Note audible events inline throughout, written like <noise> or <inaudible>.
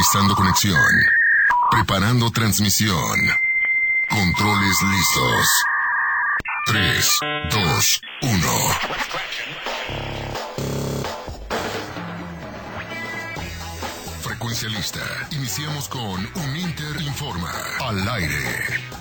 Localizando conexión. Preparando transmisión. Controles listos. 3, 2, 1. Frecuencia lista. Iniciamos con un Inter Informa. Al aire.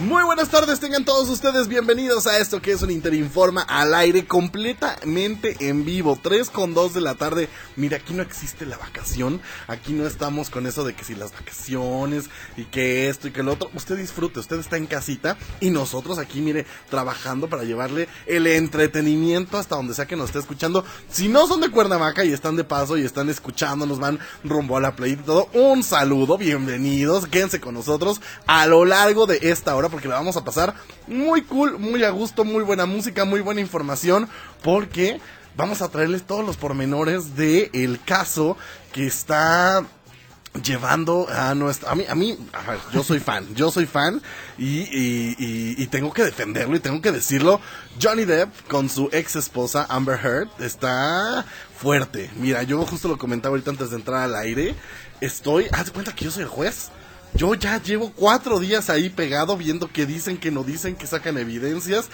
Muy buenas tardes, tengan todos ustedes bienvenidos a esto que es un Interinforma al aire completamente en vivo, 3 con 2 de la tarde. Mira, aquí no existe la vacación, aquí no estamos con eso de que si las vacaciones y que esto y que lo otro. Usted disfrute, usted está en casita y nosotros aquí, mire, trabajando para llevarle el entretenimiento hasta donde sea que nos esté escuchando. Si no son de Cuernavaca y están de paso y están escuchando, nos van rumbo a la play y todo, un saludo, bienvenidos, quédense con nosotros a lo largo de esta hora porque la vamos a pasar muy cool, muy a gusto, muy buena música, muy buena información, porque vamos a traerles todos los pormenores de el caso que está llevando a nuestra a mí a mí a ver, yo soy fan yo soy fan y, y, y, y, tengo que defenderlo y tengo que decirlo. Johnny Depp con su ex esposa Amber Heard está fuerte. Mira yo justo lo comentaba ahorita antes de entrar al aire. Estoy haz de cuenta que yo soy el juez yo ya llevo cuatro días ahí pegado viendo que dicen, que no dicen, que sacan evidencias.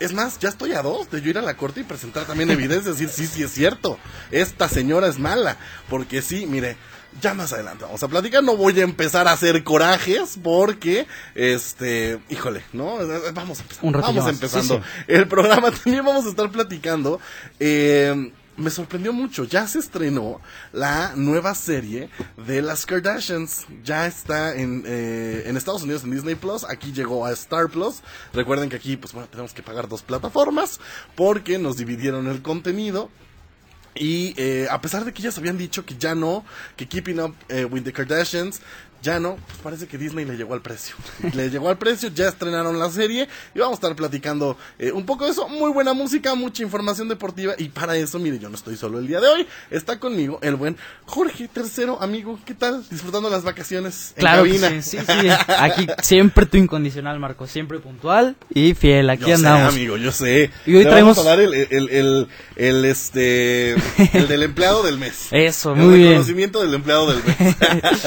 Es más, ya estoy a dos de yo ir a la corte y presentar también evidencias, decir, sí, sí es cierto, esta señora es mala. Porque sí, mire, ya más adelante vamos a platicar, no voy a empezar a hacer corajes porque, este, híjole, ¿no? Vamos, vamos empezando el programa, <laughs> también vamos a estar platicando. Eh, me sorprendió mucho. Ya se estrenó la nueva serie de las Kardashians. Ya está en, eh, en Estados Unidos en Disney Plus. Aquí llegó a Star Plus. Recuerden que aquí, pues bueno, tenemos que pagar dos plataformas porque nos dividieron el contenido. Y eh, a pesar de que ellas habían dicho que ya no, que Keeping Up eh, with the Kardashians ya no, pues parece que Disney le llegó al precio. <laughs> le llegó al precio, ya estrenaron la serie y vamos a estar platicando eh, un poco de eso. Muy buena música, mucha información deportiva y para eso, mire, yo no estoy solo el día de hoy. Está conmigo el buen Jorge Tercero, amigo. ¿Qué tal? Disfrutando las vacaciones en claro cabina. sí, sí, sí. Aquí siempre tu incondicional, Marco. Siempre puntual y fiel. Aquí yo andamos. Sé, amigo, yo sé. Y hoy Le traemos... vamos a dar el, el, el, el, este, el del empleado del mes. Eso, el muy bien. reconocimiento del empleado del mes.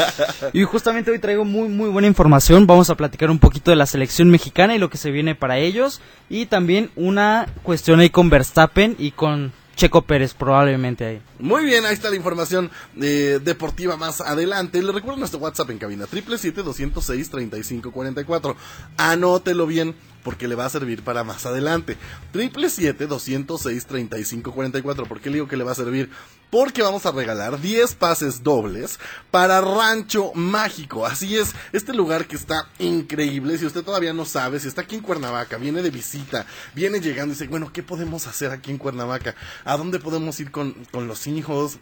<laughs> y justamente hoy traigo muy muy buena información. Vamos a platicar un poquito de la selección mexicana y lo que se viene para ellos. Y también una cuestión ahí con Verstappen y con Checo Pérez probablemente ahí. Muy bien, ahí está la información eh, deportiva más adelante. Le recuerdo nuestro WhatsApp en cabina, 777-206-3544. Anótelo bien porque le va a servir para más adelante. 777-206-3544. ¿Por qué le digo que le va a servir? Porque vamos a regalar 10 pases dobles para Rancho Mágico. Así es, este lugar que está increíble. Si usted todavía no sabe, si está aquí en Cuernavaca, viene de visita, viene llegando y dice, bueno, ¿qué podemos hacer aquí en Cuernavaca? ¿A dónde podemos ir con, con los hijos?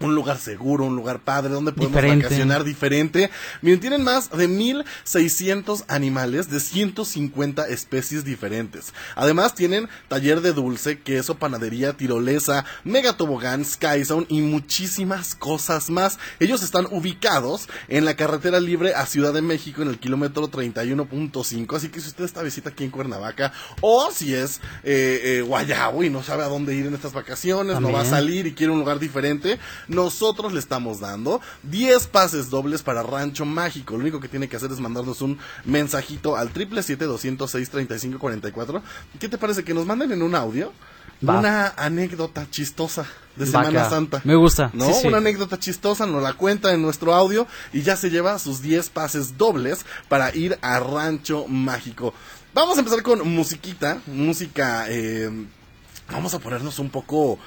Un lugar seguro, un lugar padre, donde podemos Diferente. vacacionar diferente. Miren, tienen más de 1600 animales de 150 especies diferentes. Además, tienen taller de dulce, queso, panadería, tirolesa, mega tobogán, sky zone y muchísimas cosas más. Ellos están ubicados en la carretera libre a Ciudad de México en el kilómetro 31.5. Así que si usted está visita aquí en Cuernavaca o si es eh, eh, Guayabo y no sabe a dónde ir en estas vacaciones, no va a salir y quiere un lugar diferente, nosotros le estamos dando 10 pases dobles para Rancho Mágico. Lo único que tiene que hacer es mandarnos un mensajito al 777-206-3544. ¿Qué te parece? Que nos manden en un audio Va. una anécdota chistosa de Semana. Santa. Me gusta. ¿No? Sí, sí. Una anécdota chistosa, nos la cuenta en nuestro audio y ya se lleva sus 10 pases dobles para ir a Rancho Mágico. Vamos a empezar con musiquita, música, eh, vamos a ponernos un poco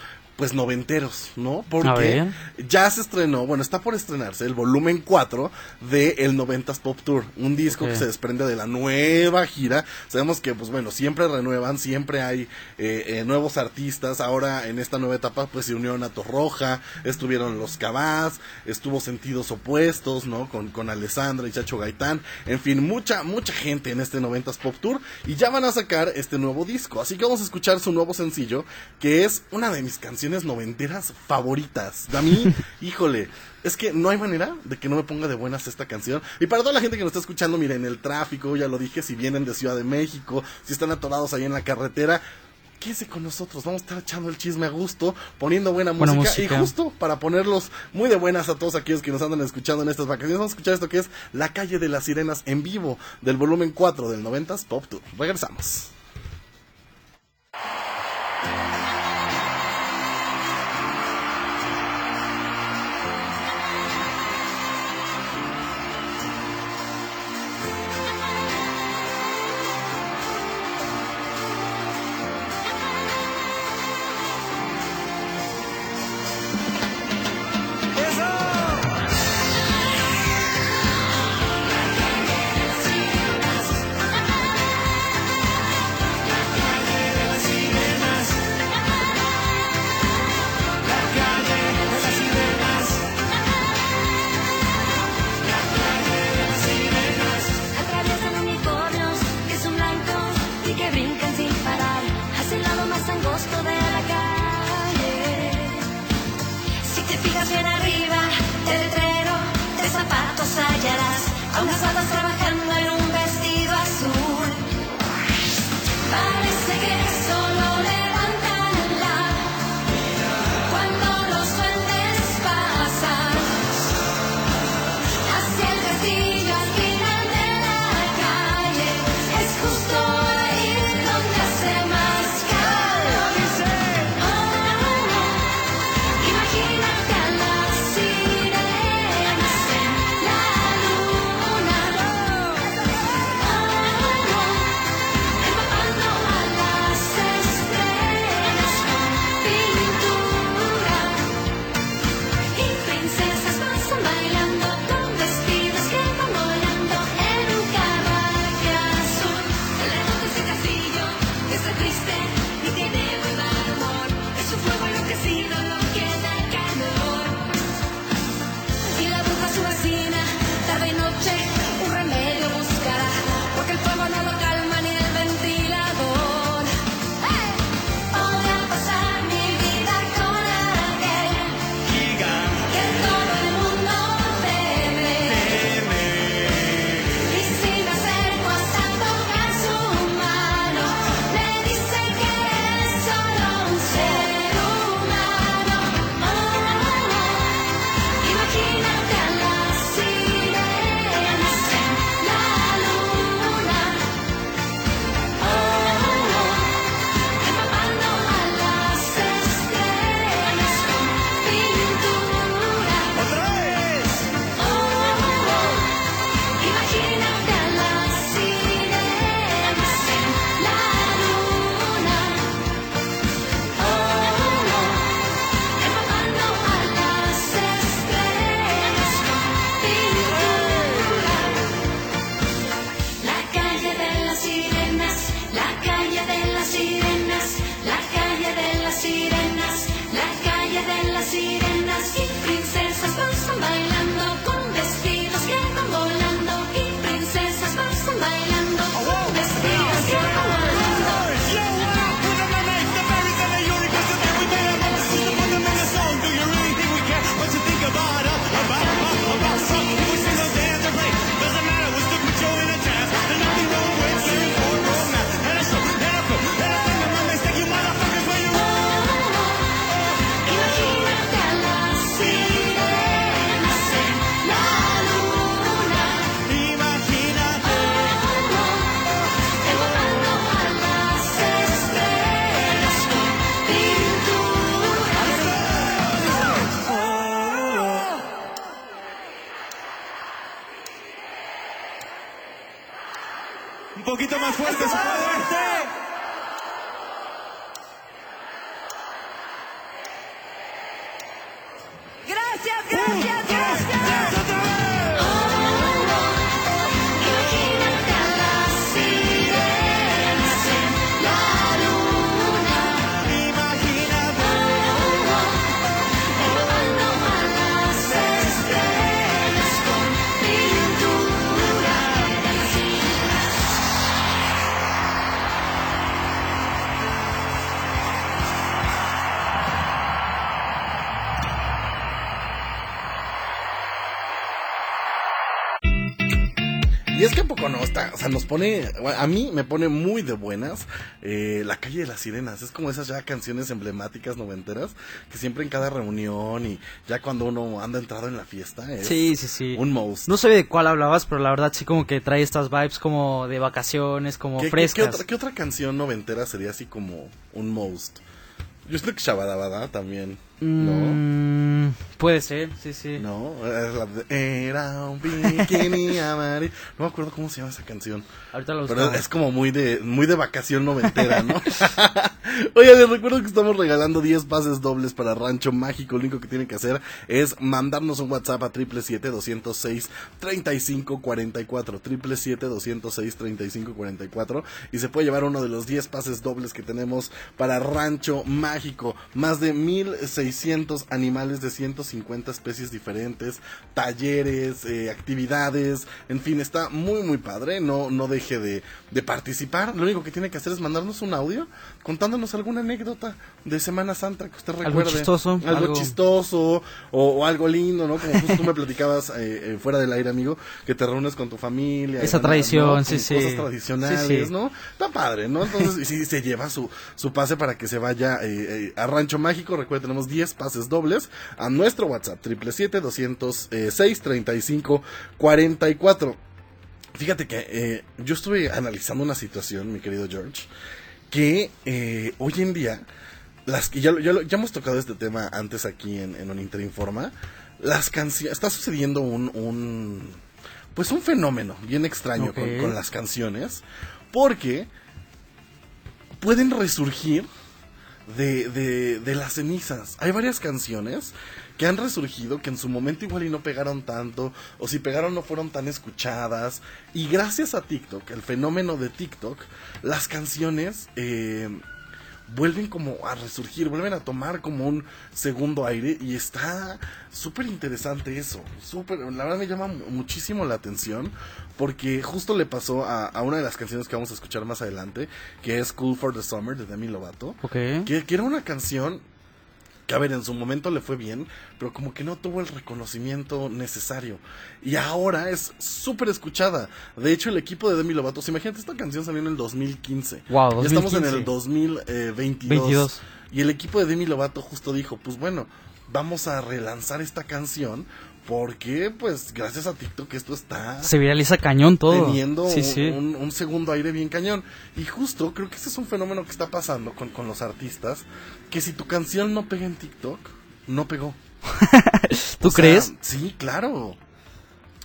pues noventeros, ¿no? Porque ya se estrenó, bueno, está por estrenarse el volumen 4 de el 90s Pop Tour, un disco que se desprende de la nueva gira. Sabemos que, pues bueno, siempre renuevan, siempre hay eh, eh, nuevos artistas. Ahora en esta nueva etapa, pues se unió Nato Roja, estuvieron los Cabás, estuvo Sentidos Opuestos, ¿no? Con, con Alessandra y Chacho Gaitán. En fin, mucha, mucha gente en este 90s Pop Tour. Y ya van a sacar este nuevo disco. Así que vamos a escuchar su nuevo sencillo, que es una de mis canciones canciones noventeras favoritas. A mí, <laughs> híjole, es que no hay manera de que no me ponga de buenas esta canción. Y para toda la gente que nos está escuchando, miren, el tráfico, ya lo dije, si vienen de Ciudad de México, si están atorados ahí en la carretera, quédese con nosotros, vamos a estar echando el chisme a gusto, poniendo buena, música, y justo para ponerlos muy de buenas a todos aquellos que nos andan escuchando en estas vacaciones, vamos a escuchar esto que es La calle de las sirenas en vivo del volumen 4 del 90s Pop Tour. Regresamos. Pone, a mí me pone muy de buenas eh, La calle de las sirenas. Es como esas ya canciones emblemáticas noventeras que siempre en cada reunión y ya cuando uno anda entrado en la fiesta es Sí, sí, sí. un most. No sé de cuál hablabas, pero la verdad sí como que trae estas vibes como de vacaciones, como ¿Qué, qué- frescas. qué otra, qué otra canción noventera sería así como un most? Yo creo que Shabadabada también, ¿no? Mm, puede ser, sí, sí. No, era un bikini <laughs> amarillo. No me acuerdo cómo se llama esa canción. Ahorita lo Pero es como muy de, muy de vacación noventera, ¿no? <laughs> Oye, les recuerdo que estamos regalando 10 pases dobles para Rancho Mágico. Lo único que tienen que hacer es mandarnos un WhatsApp a 777-206-3544. 777-206-3544. Y se puede llevar uno de los 10 pases dobles que tenemos para Rancho Mágico. Más de 1600 animales de 150 especies diferentes, talleres, eh, actividades, en fin, está muy muy padre, no, no deje de, de participar, lo único que tiene que hacer es mandarnos un audio contándonos alguna anécdota de Semana Santa que usted Algo recuerde. chistoso, Algo, algo- chistoso o, o algo lindo, ¿no? Como justo tú me platicabas eh, eh, fuera del aire, amigo, que te reúnes con tu familia. Esa tradición, ¿no? sí, sí. Cosas tradicionales, Sí, sí. ¿no? Está padre, ¿no? Entonces, y sí, se lleva su, su pase para que se vaya eh, eh, a Rancho Mágico. Recuerden, tenemos 10 pases dobles a nuestro WhatsApp, 777-206-3544. Fíjate que eh, yo estuve analizando una situación, mi querido George, que eh, hoy en día, las que ya, ya, ya hemos tocado este tema antes aquí en, en Un Interinforma, las canciones, está sucediendo un, un, pues un fenómeno bien extraño con, con las canciones, porque pueden resurgir de, de, de las cenizas. Hay varias canciones que han resurgido que en su momento igual y no pegaron tanto, o si pegaron no fueron tan escuchadas. Y gracias a TikTok, el fenómeno de TikTok, las canciones eh, vuelven como a resurgir, vuelven a tomar como un segundo aire y está súper interesante eso, súper, la verdad me llama mu- muchísimo la atención porque justo le pasó a, a una de las canciones que vamos a escuchar más adelante, que es Cool for the Summer de Demi Lovato, Ok. que, que era una canción que a ver, en su momento le fue bien, pero como que no tuvo el reconocimiento necesario. Y ahora es súper escuchada. De hecho, el equipo de Demi Lovato, imagínate, esta canción salió en el 2015. Wow, Ya estamos en 2015. el 2022. 22. Y el equipo de Demi Lovato justo dijo, pues bueno, vamos a relanzar esta canción porque, pues, gracias a TikTok esto está Se viraliza cañón todo. teniendo sí, un, sí. un- un segundo aire bien cañón. Y justo creo que ese es un fenómeno que está pasando con, con los artistas, que si tu canción no pega en TikTok, no pegó. <laughs> ¿Tú O sea, crees? sí, claro.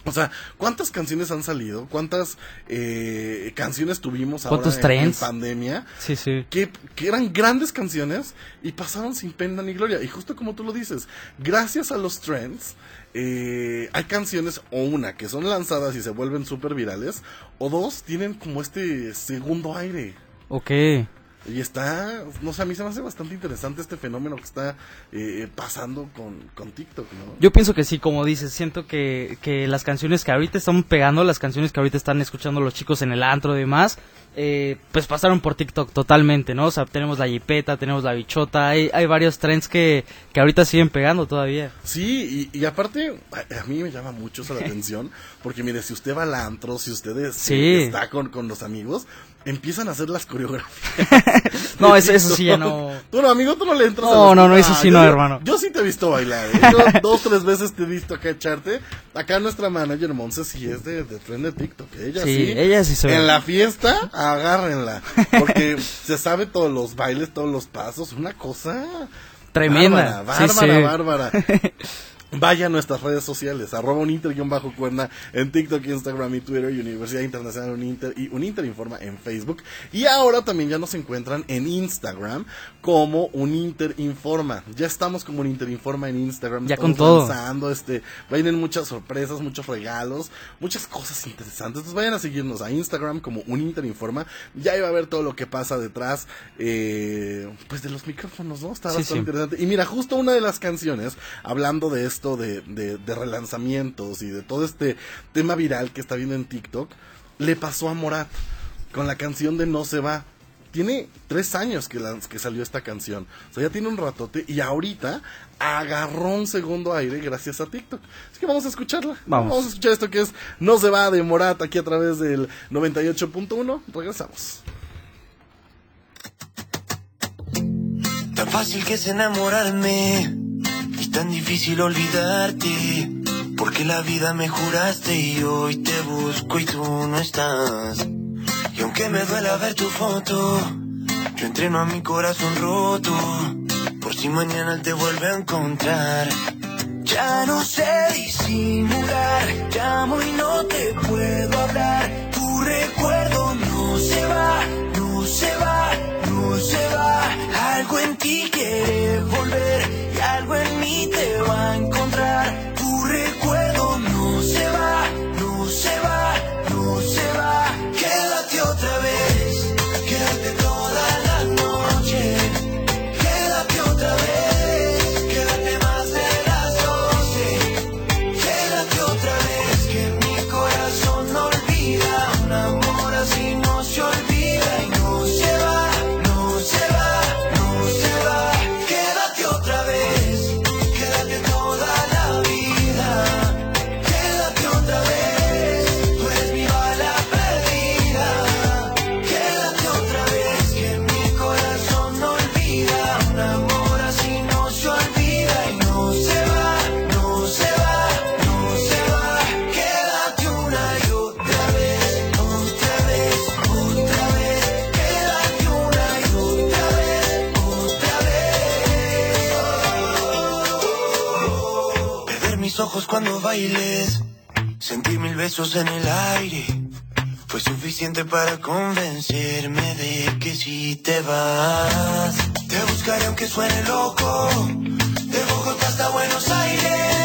O sea, ¿cuántas canciones han salido? ¿Cuántas eh, canciones tuvimos ahora ¿Cuántos en- en pandemia? Sí, sí. que, que eran grandes canciones y pasaron sin pena ni gloria. Y justo como tú lo dices, gracias a los trends, eh, hay canciones o una que son lanzadas y se vuelven súper virales, o dos tienen como este segundo aire. Ok. Y está, no sé, a mí se me hace bastante interesante este fenómeno que está eh, pasando con, con TikTok, ¿no? Yo pienso que sí, como dices, siento que, que las canciones que ahorita están pegando, las canciones que ahorita están escuchando los chicos en el antro y demás, eh, pues pasaron por TikTok totalmente, ¿no? O sea, tenemos la jipeta, tenemos la bichota, hay, hay varios trends que, que ahorita siguen pegando todavía. Sí, y, y aparte, a, a mí me llama mucho la <laughs> atención, porque mire, si usted va al antro, si usted es- Sí. está con, con los amigos, empiezan a hacer las coreografías. <laughs> No, eso- eso sí ya no. <laughs> Tú no, amigo, tú no le entras a No, los- no, no, eso sí yo- no, hermano. Yo sí te he visto bailar, ¿eh? <laughs> Yo dos, tres veces te he visto acá echarte. Acá nuestra manager Monse sí es de, de tren de TikTok. Ella sí. Sí, ella sí se ve. En la fiesta, agárrenla. Porque se sabe todos los bailes, todos los pasos. Una cosa... Tremenda. Bárbara, Sí, bárbara, sí. bárbara. Vaya a nuestras redes sociales, arroba uninter-cuerna en TikTok, Instagram y Twitter, Universidad Internacional Uninter y Uninter Informa en Facebook. Y ahora también ya nos encuentran en Instagram como Uninter Informa. Ya estamos como Uninter Informa en Instagram. Ya estamos con todo. lanzando, este, vayan muchas sorpresas, muchos regalos, muchas cosas interesantes. Entonces vayan a seguirnos a Instagram como Uninter Informa. Ya iba a ver todo lo que pasa detrás, eh, pues de los micrófonos, ¿no? Está Sí, bastante sí. interesante. Y mira, justo una de las canciones, hablando de esto, de, de, de relanzamientos y de todo este tema viral que está viendo en TikTok, le pasó a Morat con la canción de No se va. Tiene tres años que, la- que salió esta canción. O sea, ya tiene un ratote y ahorita agarró un segundo aire gracias a TikTok. Así que vamos a escucharla. Vamos. a escuchar esto que es No se va de Morat aquí a través del 98.1. Regresamos. Tan fácil que es enamorarme y tan difícil olvidarte. Porque la vida me juraste y hoy te busco y tú no estás. Y aunque me duela ver tu foto, yo entreno a mi corazón roto. Por si mañana te vuelve a encontrar. Ya no sé disimular, llamo y no te puedo hablar. Tu recuerdo no se va, no se va, no se va. Algo en ti quiere volver y algo en mí te va a encontrar. Sentir mil besos en el aire. Fue suficiente para convencerme de que si te vas, te buscaré aunque suene loco. De Bogotá hasta Buenos Aires.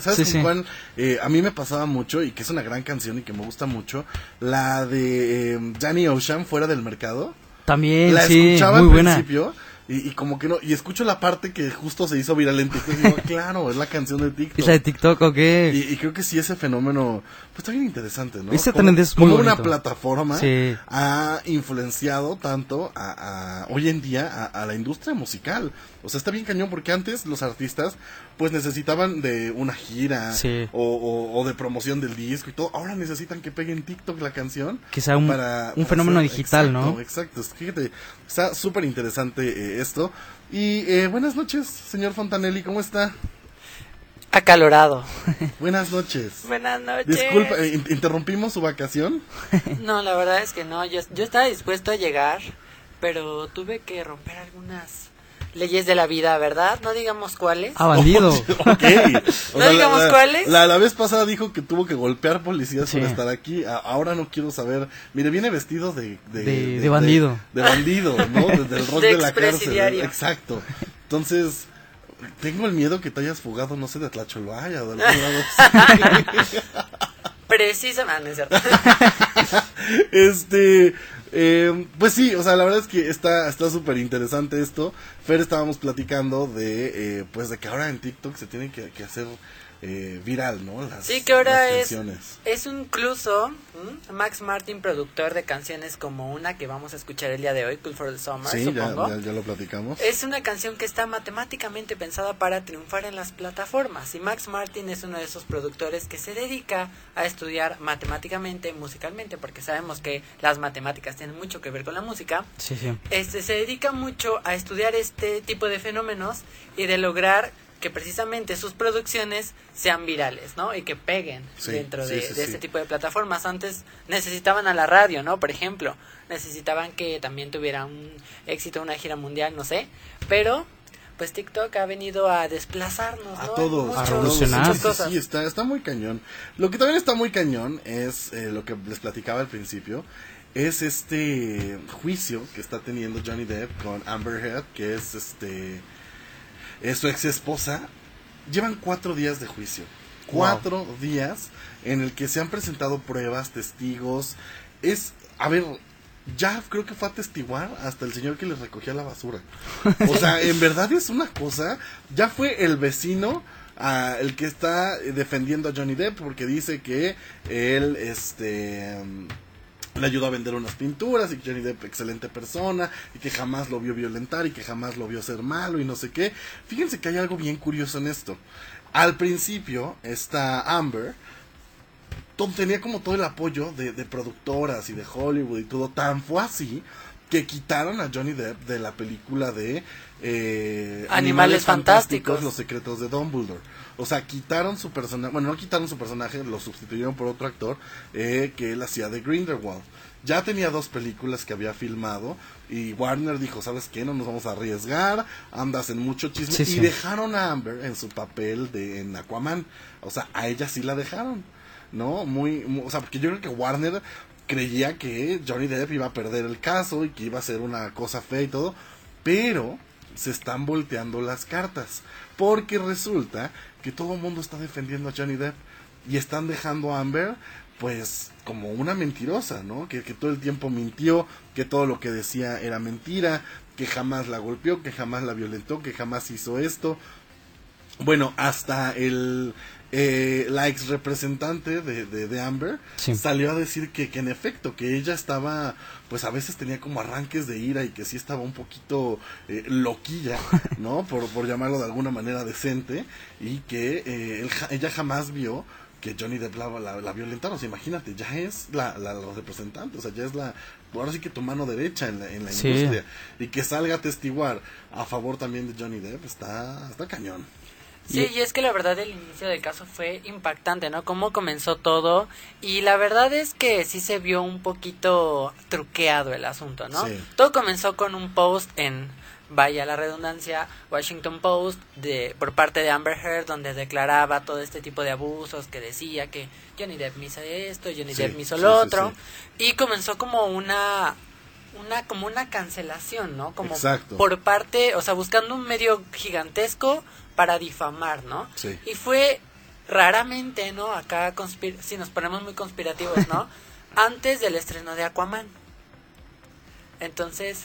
¿Sabes sí, con sí. cuál? Eh, a mí me pasaba mucho y que es una gran canción y que me gusta mucho. La de eh, Danny Ocean, Fuera del Mercado. También, la sí, escuchaba muy al buena. principio y, y como que no. Y escucho la parte que justo se hizo viral en TikTok. Y digo, <laughs> claro, es la canción de TikTok. ¿Es la de TikTok o qué? Y, y creo que sí, ese fenómeno, pues está bien interesante, ¿no? Ese Como- es muy Como una plataforma Sí. ha influenciado tanto a, a- hoy en día a, a la industria musical. O sea, está bien cañón porque antes los artistas pues necesitaban de una gira Sí. o, o- o de promoción del disco y todo. Ahora necesitan que peguen TikTok la canción. Que sea un- un fenómeno digital, exacto, ¿no? Exacto, fíjate, está súper interesante eh, esto. Y eh, buenas noches, señor Fontanelli, ¿cómo está? Acalorado. <laughs> Buenas noches. Buenas noches. Disculpa, eh, in- ¿interrumpimos su vacación? <laughs> No, la verdad es que no. Yo, yo estaba dispuesto a llegar, pero tuve que romper algunas leyes de la vida, ¿verdad? No digamos cuáles. Ah, bandido. <laughs> No digamos la, cuáles. La, la vez pasada dijo que tuvo que golpear policías Sí. por estar aquí. A- ahora no quiero saber. Mire, viene vestido de... De, De- de bandido. De, bandido, ¿no? <laughs> De- del rock De de, la cárcel. Exacto. Entonces, tengo el miedo que te hayas fugado, no sé, de Tlacholvaya o de algún lado. <laughs> Precisamente, ah, no es cierto. este, eh, pues sí, o sea, la verdad es que está está súper interesante esto. Fer estábamos platicando de, eh, pues de que ahora en TikTok se tiene que, que hacer eh, viral, ¿no? Las, Sí, que ahora es, es incluso ¿m? Max Martin, productor de canciones como una que vamos a escuchar el día de hoy, Cool for the Summer, Sí, ya, ya, ya lo platicamos. Es una canción que está matemáticamente pensada para triunfar en las plataformas y Max Martin es uno de esos productores que se dedica a estudiar matemáticamente, musicalmente, porque sabemos que las matemáticas tienen mucho que ver con la música. Sí, sí. Este se dedica mucho a estudiar este tipo de fenómenos y de lograr que precisamente sus producciones sean virales, ¿no? Y que peguen Sí, dentro de, sí, de este tipo de plataformas. Antes necesitaban a la radio, ¿no? Por ejemplo, necesitaban que también tuviera un éxito, una gira mundial, no sé. Pero, pues TikTok ha venido a desplazarnos, A ¿no? todos, Muchos- a revolucionar. Sí, muchas sí, cosas. sí, está, está muy cañón. Lo que también está muy cañón es eh, lo que les platicaba al principio. Es este juicio que está teniendo Johnny Depp con Amber Heard, que es este es su ex esposa. Llevan cuatro días de juicio. Cuatro días en el que se han presentado pruebas, testigos. Es, a ver, ya creo que fue a testiguar hasta el señor que les recogía la basura. O sea, <laughs> en verdad es una cosa. Ya fue el vecino ah, el que está defendiendo a Johnny Depp porque dice que él, este le ayudó a vender unas pinturas y que Johnny Depp excelente persona y que jamás lo vio violentar y que jamás lo vio ser malo y no sé qué. Fíjense que hay algo bien curioso en esto. Al principio está Amber tenía como todo el apoyo de, de productoras y de Hollywood y todo. Tan fue así que quitaron a Johnny Depp de la película de eh, Animales Fantásticos. Los secretos de Dumbledore. O sea, quitaron su personaje, bueno, no quitaron su personaje, lo sustituyeron por otro actor eh, que él hacía de Grindelwald. Ya tenía dos películas que había filmado y Warner dijo, ¿sabes qué? No nos vamos a arriesgar, andas en mucho chisme. Sí, y dejaron a Amber en su papel de en Aquaman. O sea, a ella sí la dejaron. ¿no? Muy, mu- o sea, porque yo creo que Warner creía que Johnny Depp iba a perder el caso y que iba a ser una cosa fea y todo, pero se están volteando las cartas, porque resulta que todo el mundo está defendiendo a Johnny Depp y están dejando a Amber pues como una mentirosa, ¿no? Que, que todo el tiempo mintió, que todo lo que decía era mentira, que jamás la golpeó, que jamás la violentó, que jamás hizo esto. Bueno, hasta el eh, la ex representante de, de, de Amber Sí. salió a decir que, que en efecto, que ella estaba, pues a veces tenía como arranques de ira y que sí estaba un poquito eh, loquilla, <laughs> ¿no? Por, por llamarlo de alguna manera decente, y que eh, él ella jamás vio que Johnny Depp la, la, la violentara. O sea, imagínate, ya es la, la, la representante, o sea, ya es la, ahora sí que tu mano derecha en la, en la Sí. industria. Y que salga a testiguar a favor también de Johnny Depp, está, está cañón. Sí, y es que la verdad el inicio del caso fue impactante, ¿no? Cómo comenzó todo y la verdad es que sí se vio un poquito truqueado el asunto, ¿no? Sí. Todo comenzó con un post en vaya la redundancia Washington Post de por parte de Amber Heard donde declaraba todo este tipo de abusos que decía que Johnny Depp me hizo esto, Johnny Sí, Depp me hizo lo sí, otro sí. y comenzó como una una como una cancelación, ¿no? Como Exacto. por parte, o sea, buscando un medio gigantesco para difamar, ¿no? Sí. Y fue raramente, ¿no? Acá conspir si nos ponemos muy conspirativos, ¿no? <laughs> Antes del estreno de Aquaman. Entonces,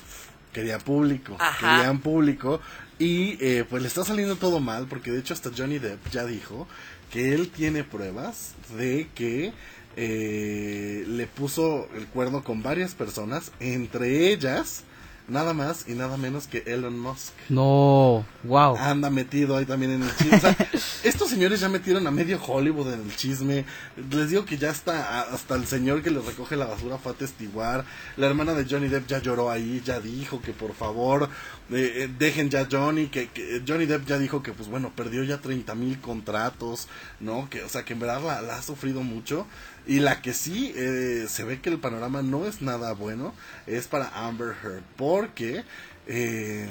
quería público, Ajá. querían público y eh, pues le está saliendo todo mal porque de hecho hasta Johnny Depp ya dijo que él tiene pruebas de que eh, le puso el cuerno con varias personas, entre ellas nada más y nada menos que Elon Musk. No, wow. Anda metido ahí también en el chisme. O sea, <laughs> estos señores ya metieron a medio Hollywood en el chisme. Les digo que ya está, hasta el señor que les recoge la basura fue a testiguar. La hermana de Johnny Depp ya lloró ahí, ya dijo que por favor eh, eh, dejen ya Johnny. Que, que Johnny Depp ya dijo que, pues bueno, perdió ya 30 mil contratos, ¿no? Que, o sea, que en verdad la, la ha sufrido mucho. Y la que sí eh, se ve que el panorama no es nada bueno es para Amber Heard. Porque. Eh,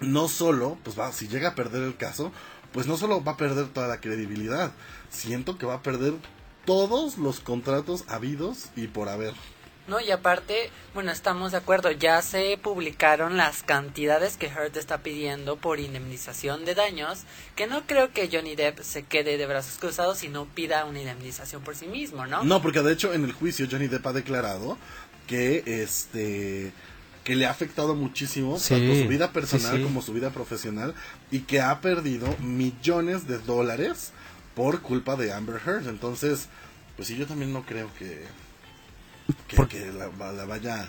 no solo, pues va, si llega a perder el caso, pues no solo va a perder toda la credibilidad, siento que va a perder todos los contratos habidos y por haber. No, y aparte, bueno, estamos de acuerdo, ya se publicaron las cantidades que Hurt está pidiendo por indemnización de daños, que no creo que Johnny Depp se quede de brazos cruzados y no pida una indemnización por sí mismo, ¿no? No, porque de hecho en el juicio Johnny Depp ha declarado que este que le ha afectado muchísimo Sí, tanto su vida personal sí, sí. como su vida profesional y que ha perdido millones de dólares por culpa de Amber Heard. Entonces, pues sí, yo también no creo que que, que la, la vaya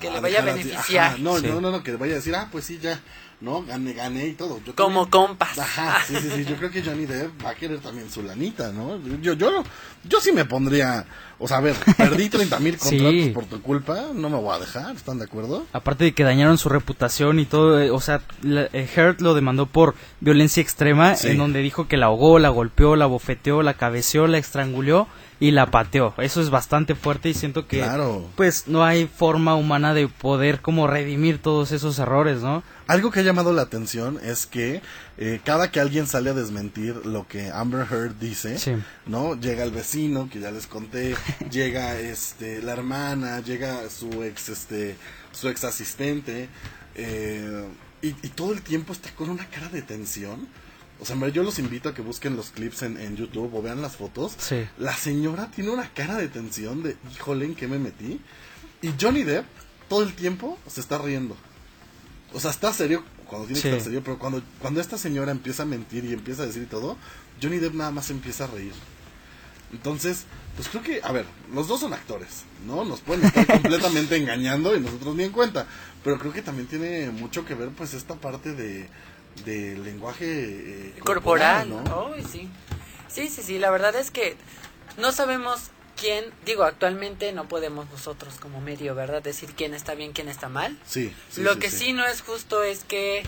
Que le vaya a beneficiar. Ajá, no, Sí. no, no, no, que vaya a decir, ah, pues sí, ya, no, gané, gané y todo. Yo Como también- compas. Ajá, sí, sí, sí, yo creo que Johnny Depp va a querer también su lanita, ¿no? Yo, yo, yo sí me pondría, o sea, a ver, perdí <laughs> 30 mil Sí. contratos por tu culpa, no me voy a dejar, ¿están de acuerdo? Aparte de que dañaron su reputación y todo, eh, o sea, la- eh, lo demandó por violencia extrema, Sí. en donde dijo que la ahogó, la golpeó, la bofeteó, la cabeceó, la estranguló y la pateó. Eso es bastante fuerte y siento que, Claro. pues, no hay forma humana de poder como redimir todos esos errores, ¿no? Algo que ha llamado la atención es que eh, cada que alguien sale a desmentir lo que Amber Heard dice, Sí. ¿no? Llega el vecino, que ya les conté, <laughs> llega este la hermana, llega su ex este su ex asistente eh, y, y todo el tiempo está con una cara de tensión. O sea, yo los invito a que busquen los clips en, en YouTube o vean las fotos. Sí. La señora tiene una cara de tensión de, híjole, ¿en qué me metí? Y Johnny Depp todo el tiempo se está riendo. O sea, está serio cuando tiene Sí. que estar serio, pero cuando, cuando esta señora empieza a mentir y empieza a decir todo, Johnny Depp nada más empieza a reír. Entonces, pues creo que, a ver, los dos son actores, ¿no? Nos pueden estar <laughs> completamente engañando y nosotros ni en cuenta. Pero creo que también tiene mucho que ver, pues, esta parte de, de lenguaje eh, corporal, ¿no? ¿no? Sí. Sí, sí, sí, la verdad es que no sabemos quién, digo, actualmente no podemos nosotros como medio, ¿verdad? Decir quién está bien, quién está mal. Sí, sí, Lo sí, que sí. sí no es justo es que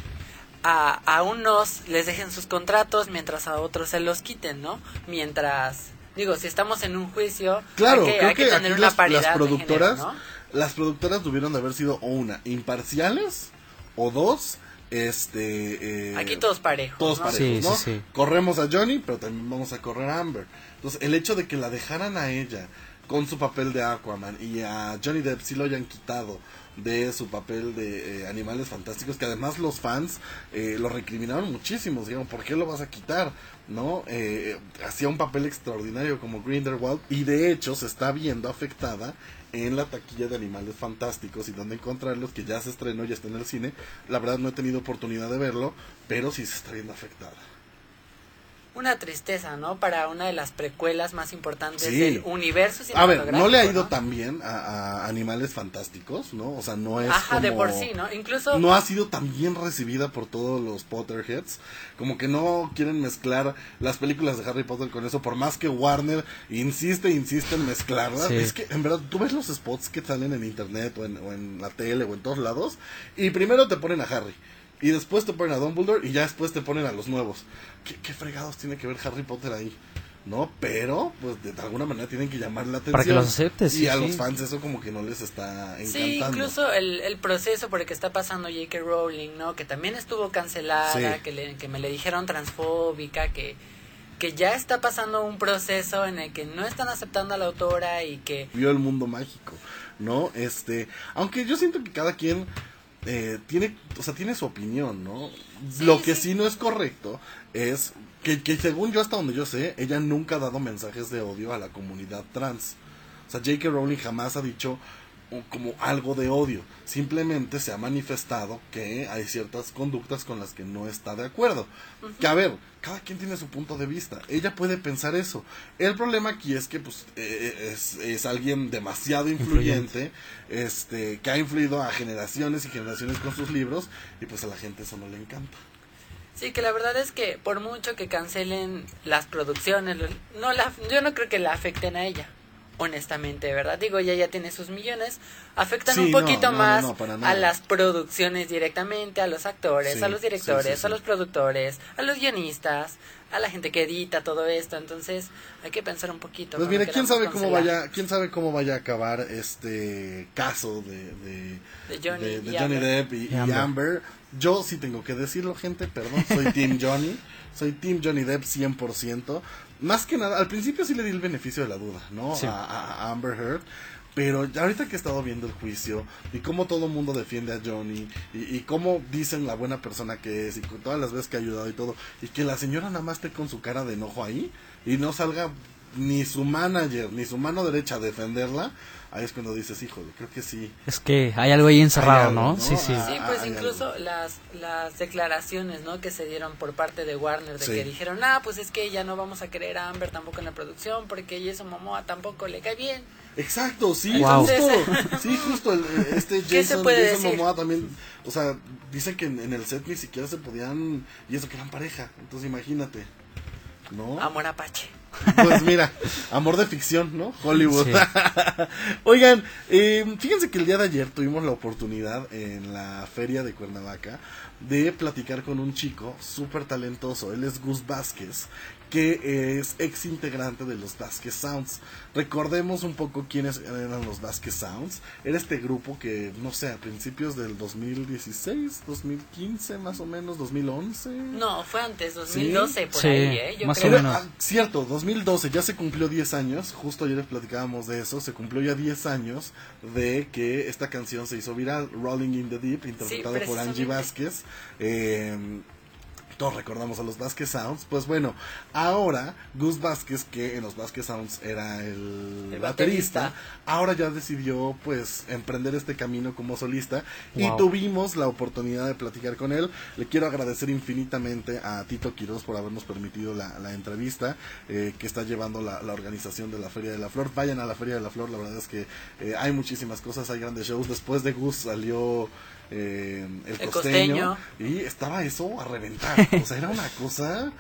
a, a unos les dejen sus contratos mientras a otros se los quiten, ¿no? Mientras, digo, si estamos en un juicio, Claro, hay que, creo hay que que, tener aquí una las, paridad las productoras, género, ¿no? las productoras tuvieron de haber sido o una imparciales o dos, este, eh, Aquí todos parejos, todos ¿no? parejos, Sí, ¿no? sí, sí. Corremos a Johnny, pero también vamos a correr a Amber. Entonces, el hecho de que la dejaran a ella con su papel de Aquaman y a Johnny Depp sí lo hayan quitado de su papel de eh, Animales Fantásticos, que además los fans eh, lo recriminaron muchísimo, dijeron, ¿por qué lo vas a quitar? ¿No? Eh, hacía un papel extraordinario como Grindelwald y de hecho se está viendo afectada en la taquilla de Animales Fantásticos y dónde encontrarlos, que ya se estrenó, ya está en el cine. La verdad no he tenido oportunidad de verlo, pero sí se está viendo afectada. Una tristeza, ¿no? Para una de las precuelas más importantes Sí. del universo A ver, no le ha ido ¿no? tan bien a, a Animales Fantásticos, ¿no? O sea, no es Ajá, de como- por sí, ¿no? Incluso No ha sido tan bien recibida por todos los Potterheads. Como que no quieren mezclar las películas de Harry Potter con eso. Por más que Warner insiste, insiste en mezclarlas. Sí. Es que, en verdad, tú ves los spots que salen en internet o en, o en la tele o en todos lados. Y primero te ponen a Harry. Y después te ponen a Dumbledore y ya después te ponen a los nuevos. ¿Qué, qué fregados tiene que ver Harry Potter ahí? ¿No? Pero, pues de alguna manera tienen que llamar la atención. Para que los aceptes, Y sí, a sí. los fans eso como que no les está encantando. Sí, incluso el, el proceso por el que está pasando J.K. Rowling, ¿no? Que también estuvo cancelada, Sí. que, le- que me le dijeron transfóbica, que, que ya está pasando un proceso en el que no están aceptando a la autora y que... vio el mundo mágico, ¿no? Este, aunque yo siento que cada quien eh, tiene, o sea, tiene su opinión, ¿no? Sí, Lo que sí. sí no es correcto es que, que según yo hasta donde yo sé, ella nunca ha dado mensajes de odio a la comunidad trans. O sea, J.K. Rowling jamás ha dicho como algo de odio. Simplemente se ha manifestado que hay ciertas conductas con las que no está de acuerdo. Que a ver, cada quien tiene su punto de vista. Ella puede pensar eso. El problema aquí es que pues eh, es, es alguien demasiado influyente, este, que ha influido a generaciones y generaciones con sus libros y pues a la gente eso no le encanta. Sí, que la verdad es que por mucho que cancelen las producciones, no la, yo no creo que la afecten a ella, honestamente, ¿verdad? Digo, ella ya tiene sus millones, afectan Sí, un poquito no, no, más no, a las producciones directamente, a los actores, Sí, a los directores, sí, sí, a los productores, a los guionistas, a la gente que edita todo esto, entonces hay que pensar un poquito. Pues mira, quién sabe cómo cancelar. vaya, quién sabe cómo vaya a acabar este caso de, de, De Johnny de- de y Johnny Amber. Depp y, Y y Amber. Amber. Yo sí tengo que decirlo, gente, perdón, soy Team <laughs> Johnny, soy Team Johnny Depp 100%. Más que nada, al principio sí le di el beneficio de la duda, ¿no? Sí. A, Amber Heard. Pero ahorita que he estado viendo el juicio y cómo todo el mundo defiende a Johnny y, y cómo dicen la buena persona que es y con todas las veces que ha ayudado y todo, y que la señora nada más esté con su cara de enojo ahí y no salga ni su manager ni su mano derecha a defenderla, ahí es cuando dices, híjole, creo que sí. Es que hay algo ahí encerrado, algo, ¿no? ¿no? Sí, sí. Ah, Sí, pues incluso algo. las, las declaraciones, ¿no? Que se dieron por parte de Warner, de Sí. que dijeron, ah, pues es que ya no vamos a querer a Amber tampoco en la producción, porque Jason Momoa tampoco le cae bien. Exacto, sí, Wow. justo, sí, justo, el- este <laughs> ¿Qué se Jason, puede Jason decir? Momoa también, o sea, dicen que en, en el set ni siquiera se podían, y eso que eran pareja, entonces imagínate, ¿no? Amor Apache. Pues mira, amor de ficción, ¿no? Hollywood. Sí. <laughs> Oigan, eh, fíjense que el día de ayer tuvimos la oportunidad en la feria de Cuernavaca de platicar con un chico súper talentoso. Él es Gus Vázquez, que es ex integrante de los Vázquez Sounds. Recordemos un poco quiénes eran los Vázquez Sounds. Era este grupo que, no sé, a principios del 2016, 2015 más o menos, 2011. No, fue antes, 2012, por Sí, ahí, ¿eh? Yo más o creo. Era- menos. ah, cierto, 2012, ya se cumplió 10 años, justo ayer les platicábamos de eso, se cumplió ya 10 años de que esta canción se hizo viral, Rolling in the Deep, interpretado por Angie. Vázquez. eh, todos recordamos a los Vázquez Sounds. Pues bueno, ahora Gus Vázquez, que en los Vázquez Sounds era el, El baterista, baterista. ahora ya decidió pues emprender este camino como solista y tuvimos la oportunidad de platicar con él. Le quiero agradecer infinitamente a Tito Quiroz por habernos permitido la, la entrevista eh, que está llevando la, la organización de la Feria de la Flor. Vayan a la Feria de la Flor, la verdad es que eh, hay muchísimas cosas, hay grandes shows. Después de Gus salió eh, el, El costeño, Costeño. y estaba eso a reventar. <laughs> O sea, era una cosa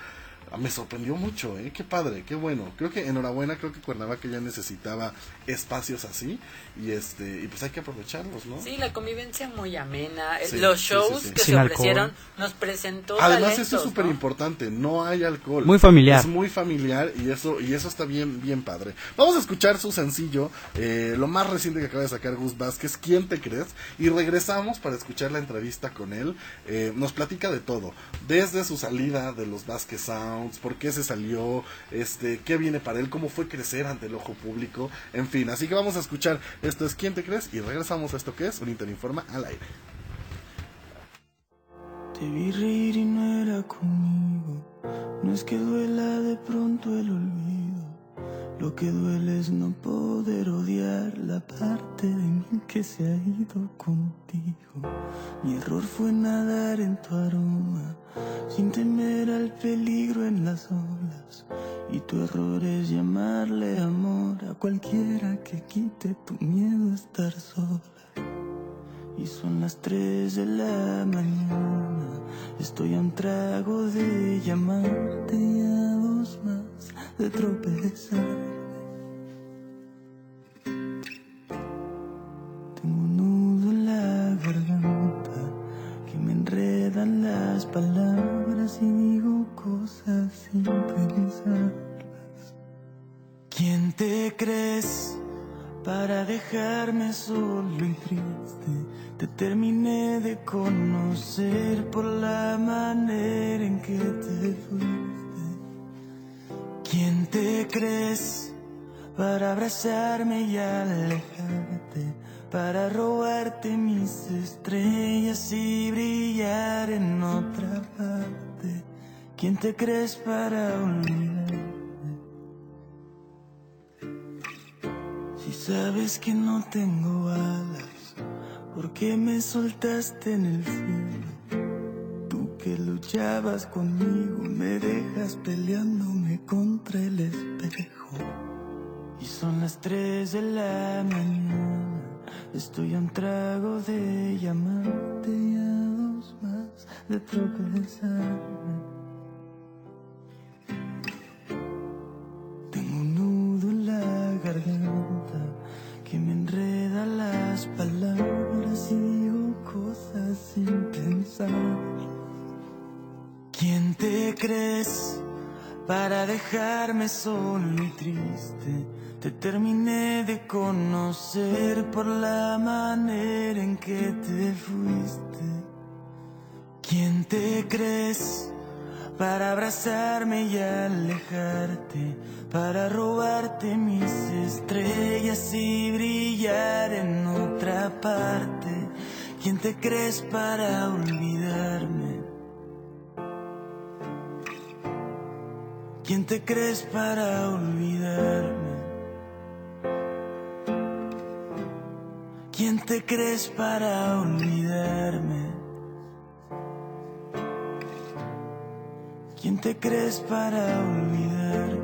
me sorprendió mucho, ¿eh? Qué padre, qué bueno. Creo que enhorabuena, creo que Cuernavaca ya necesitaba espacios así y este y pues hay que aprovecharlos, ¿no? Sí, la convivencia muy amena. Sí, Los shows sí, sí. que Sin se alcohol. ofrecieron nos presentó Además talentos, eso es súper importante, no hay alcohol. Muy familiar. Es muy familiar y eso y eso está bien bien padre. Vamos a escuchar su sencillo, eh, lo más reciente que acaba de sacar Gus Vázquez, ¿Quién te crees? Y regresamos para escuchar la entrevista con él. Eh, nos platica de todo, desde su salida de los Vázquez Por qué se salió, este, qué viene para él, cómo fue crecer ante el ojo público, en fin. Así que vamos a escuchar esto es ¿Quién te crees? Y regresamos a esto que es un Interinforma al aire. Te vi reír y no era conmigo. No es que duela de pronto el olvido. Lo que duele es no poder odiar la parte de mí que se ha ido contigo. Mi error fue nadar en tu aroma, sin temer al peligro en las olas. Y tu error es llamarle amor a cualquiera que quite tu miedo a estar sola. Y son las tres de la mañana. Estoy a un trago de llamarte de tropezar. Tengo un nudo en la garganta que me enredan las palabras y digo cosas sin pensarlas. ¿Quién te crees? Para dejarme solo y triste, te terminé de conocer por la manera en que te fuiste. ¿Quién te crees? Para abrazarme y alejarte, para robarte mis estrellas y brillar en otra parte. ¿Quién te crees para olvidarme? Si sabes que no tengo alas, ¿por qué me soltaste en el cielo? Que luchabas conmigo, me dejas peleándome contra el espejo. Y son las tres de la mañana, estoy a un trago de llamarte y a dos más de tropezarme. Tengo un nudo en la garganta que me enreda las palabras y digo cosas sin pensar. ¿Quién te crees para dejarme solo y triste. Te terminé de conocer por la manera en que te fuiste. ¿Quién te crees para abrazarme y alejarte? Para robarte mis estrellas y brillar en otra parte. ¿Quién te crees para olvidarme? ¿Quién te crees para olvidarme? ¿Quién te crees para olvidarme? ¿Quién te crees para olvidarme?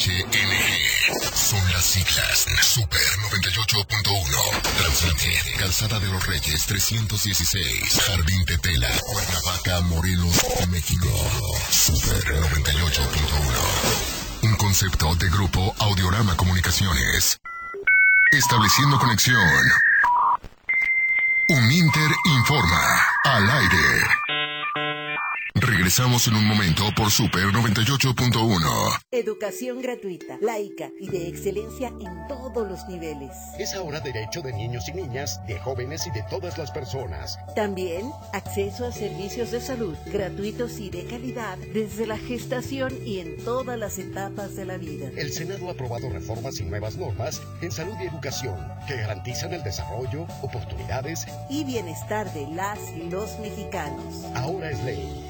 XHNG. Son las siglas Super 98.1. Transmite Calzada de los Reyes 316. Jardín Tetela. Cuernavaca, Morelos, México. Super 98.1. Un concepto de grupo Audiorama Comunicaciones. Estableciendo conexión. Un Inter informa. Al aire. Regresamos en un momento por Super 98.1. Educación gratuita, laica y de excelencia en todos los niveles. Es ahora derecho de niños y niñas, de jóvenes y de todas las personas. También acceso a servicios de salud gratuitos y de calidad desde la gestación y en todas las etapas de la vida. El Senado ha aprobado reformas y nuevas normas en salud y educación que garantizan el desarrollo, oportunidades. Y bienestar de las y los mexicanos. Ahora es ley.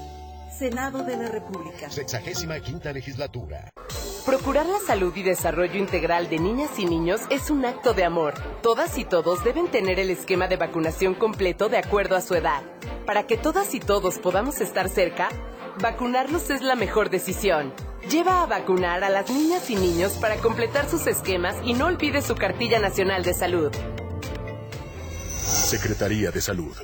Senado de la República. Sexagésima quinta legislatura. Procurar la salud y desarrollo integral de niñas y niños es un acto de amor. Todas y todos deben tener el esquema de vacunación completo de acuerdo a su edad. Para que todas y todos podamos estar cerca, vacunarlos es la mejor decisión. Lleva a vacunar a las niñas y niños para completar sus esquemas y no olvide su cartilla nacional de salud. Secretaría de Salud.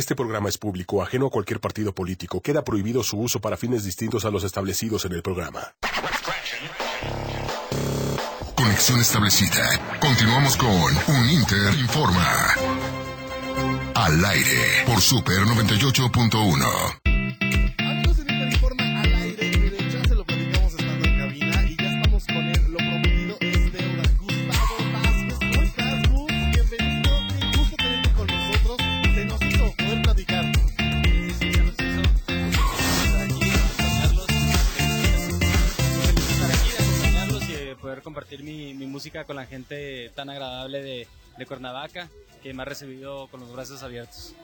Este programa es público, ajeno a cualquier partido político. Queda prohibido su uso para fines distintos a los establecidos en el programa. Conexión establecida. Continuamos con Un Inter Informa. Al aire por Super 98.1. compartir mi, mi música con la gente tan agradable de, de Cuernavaca que me ha recibido con los brazos abiertos.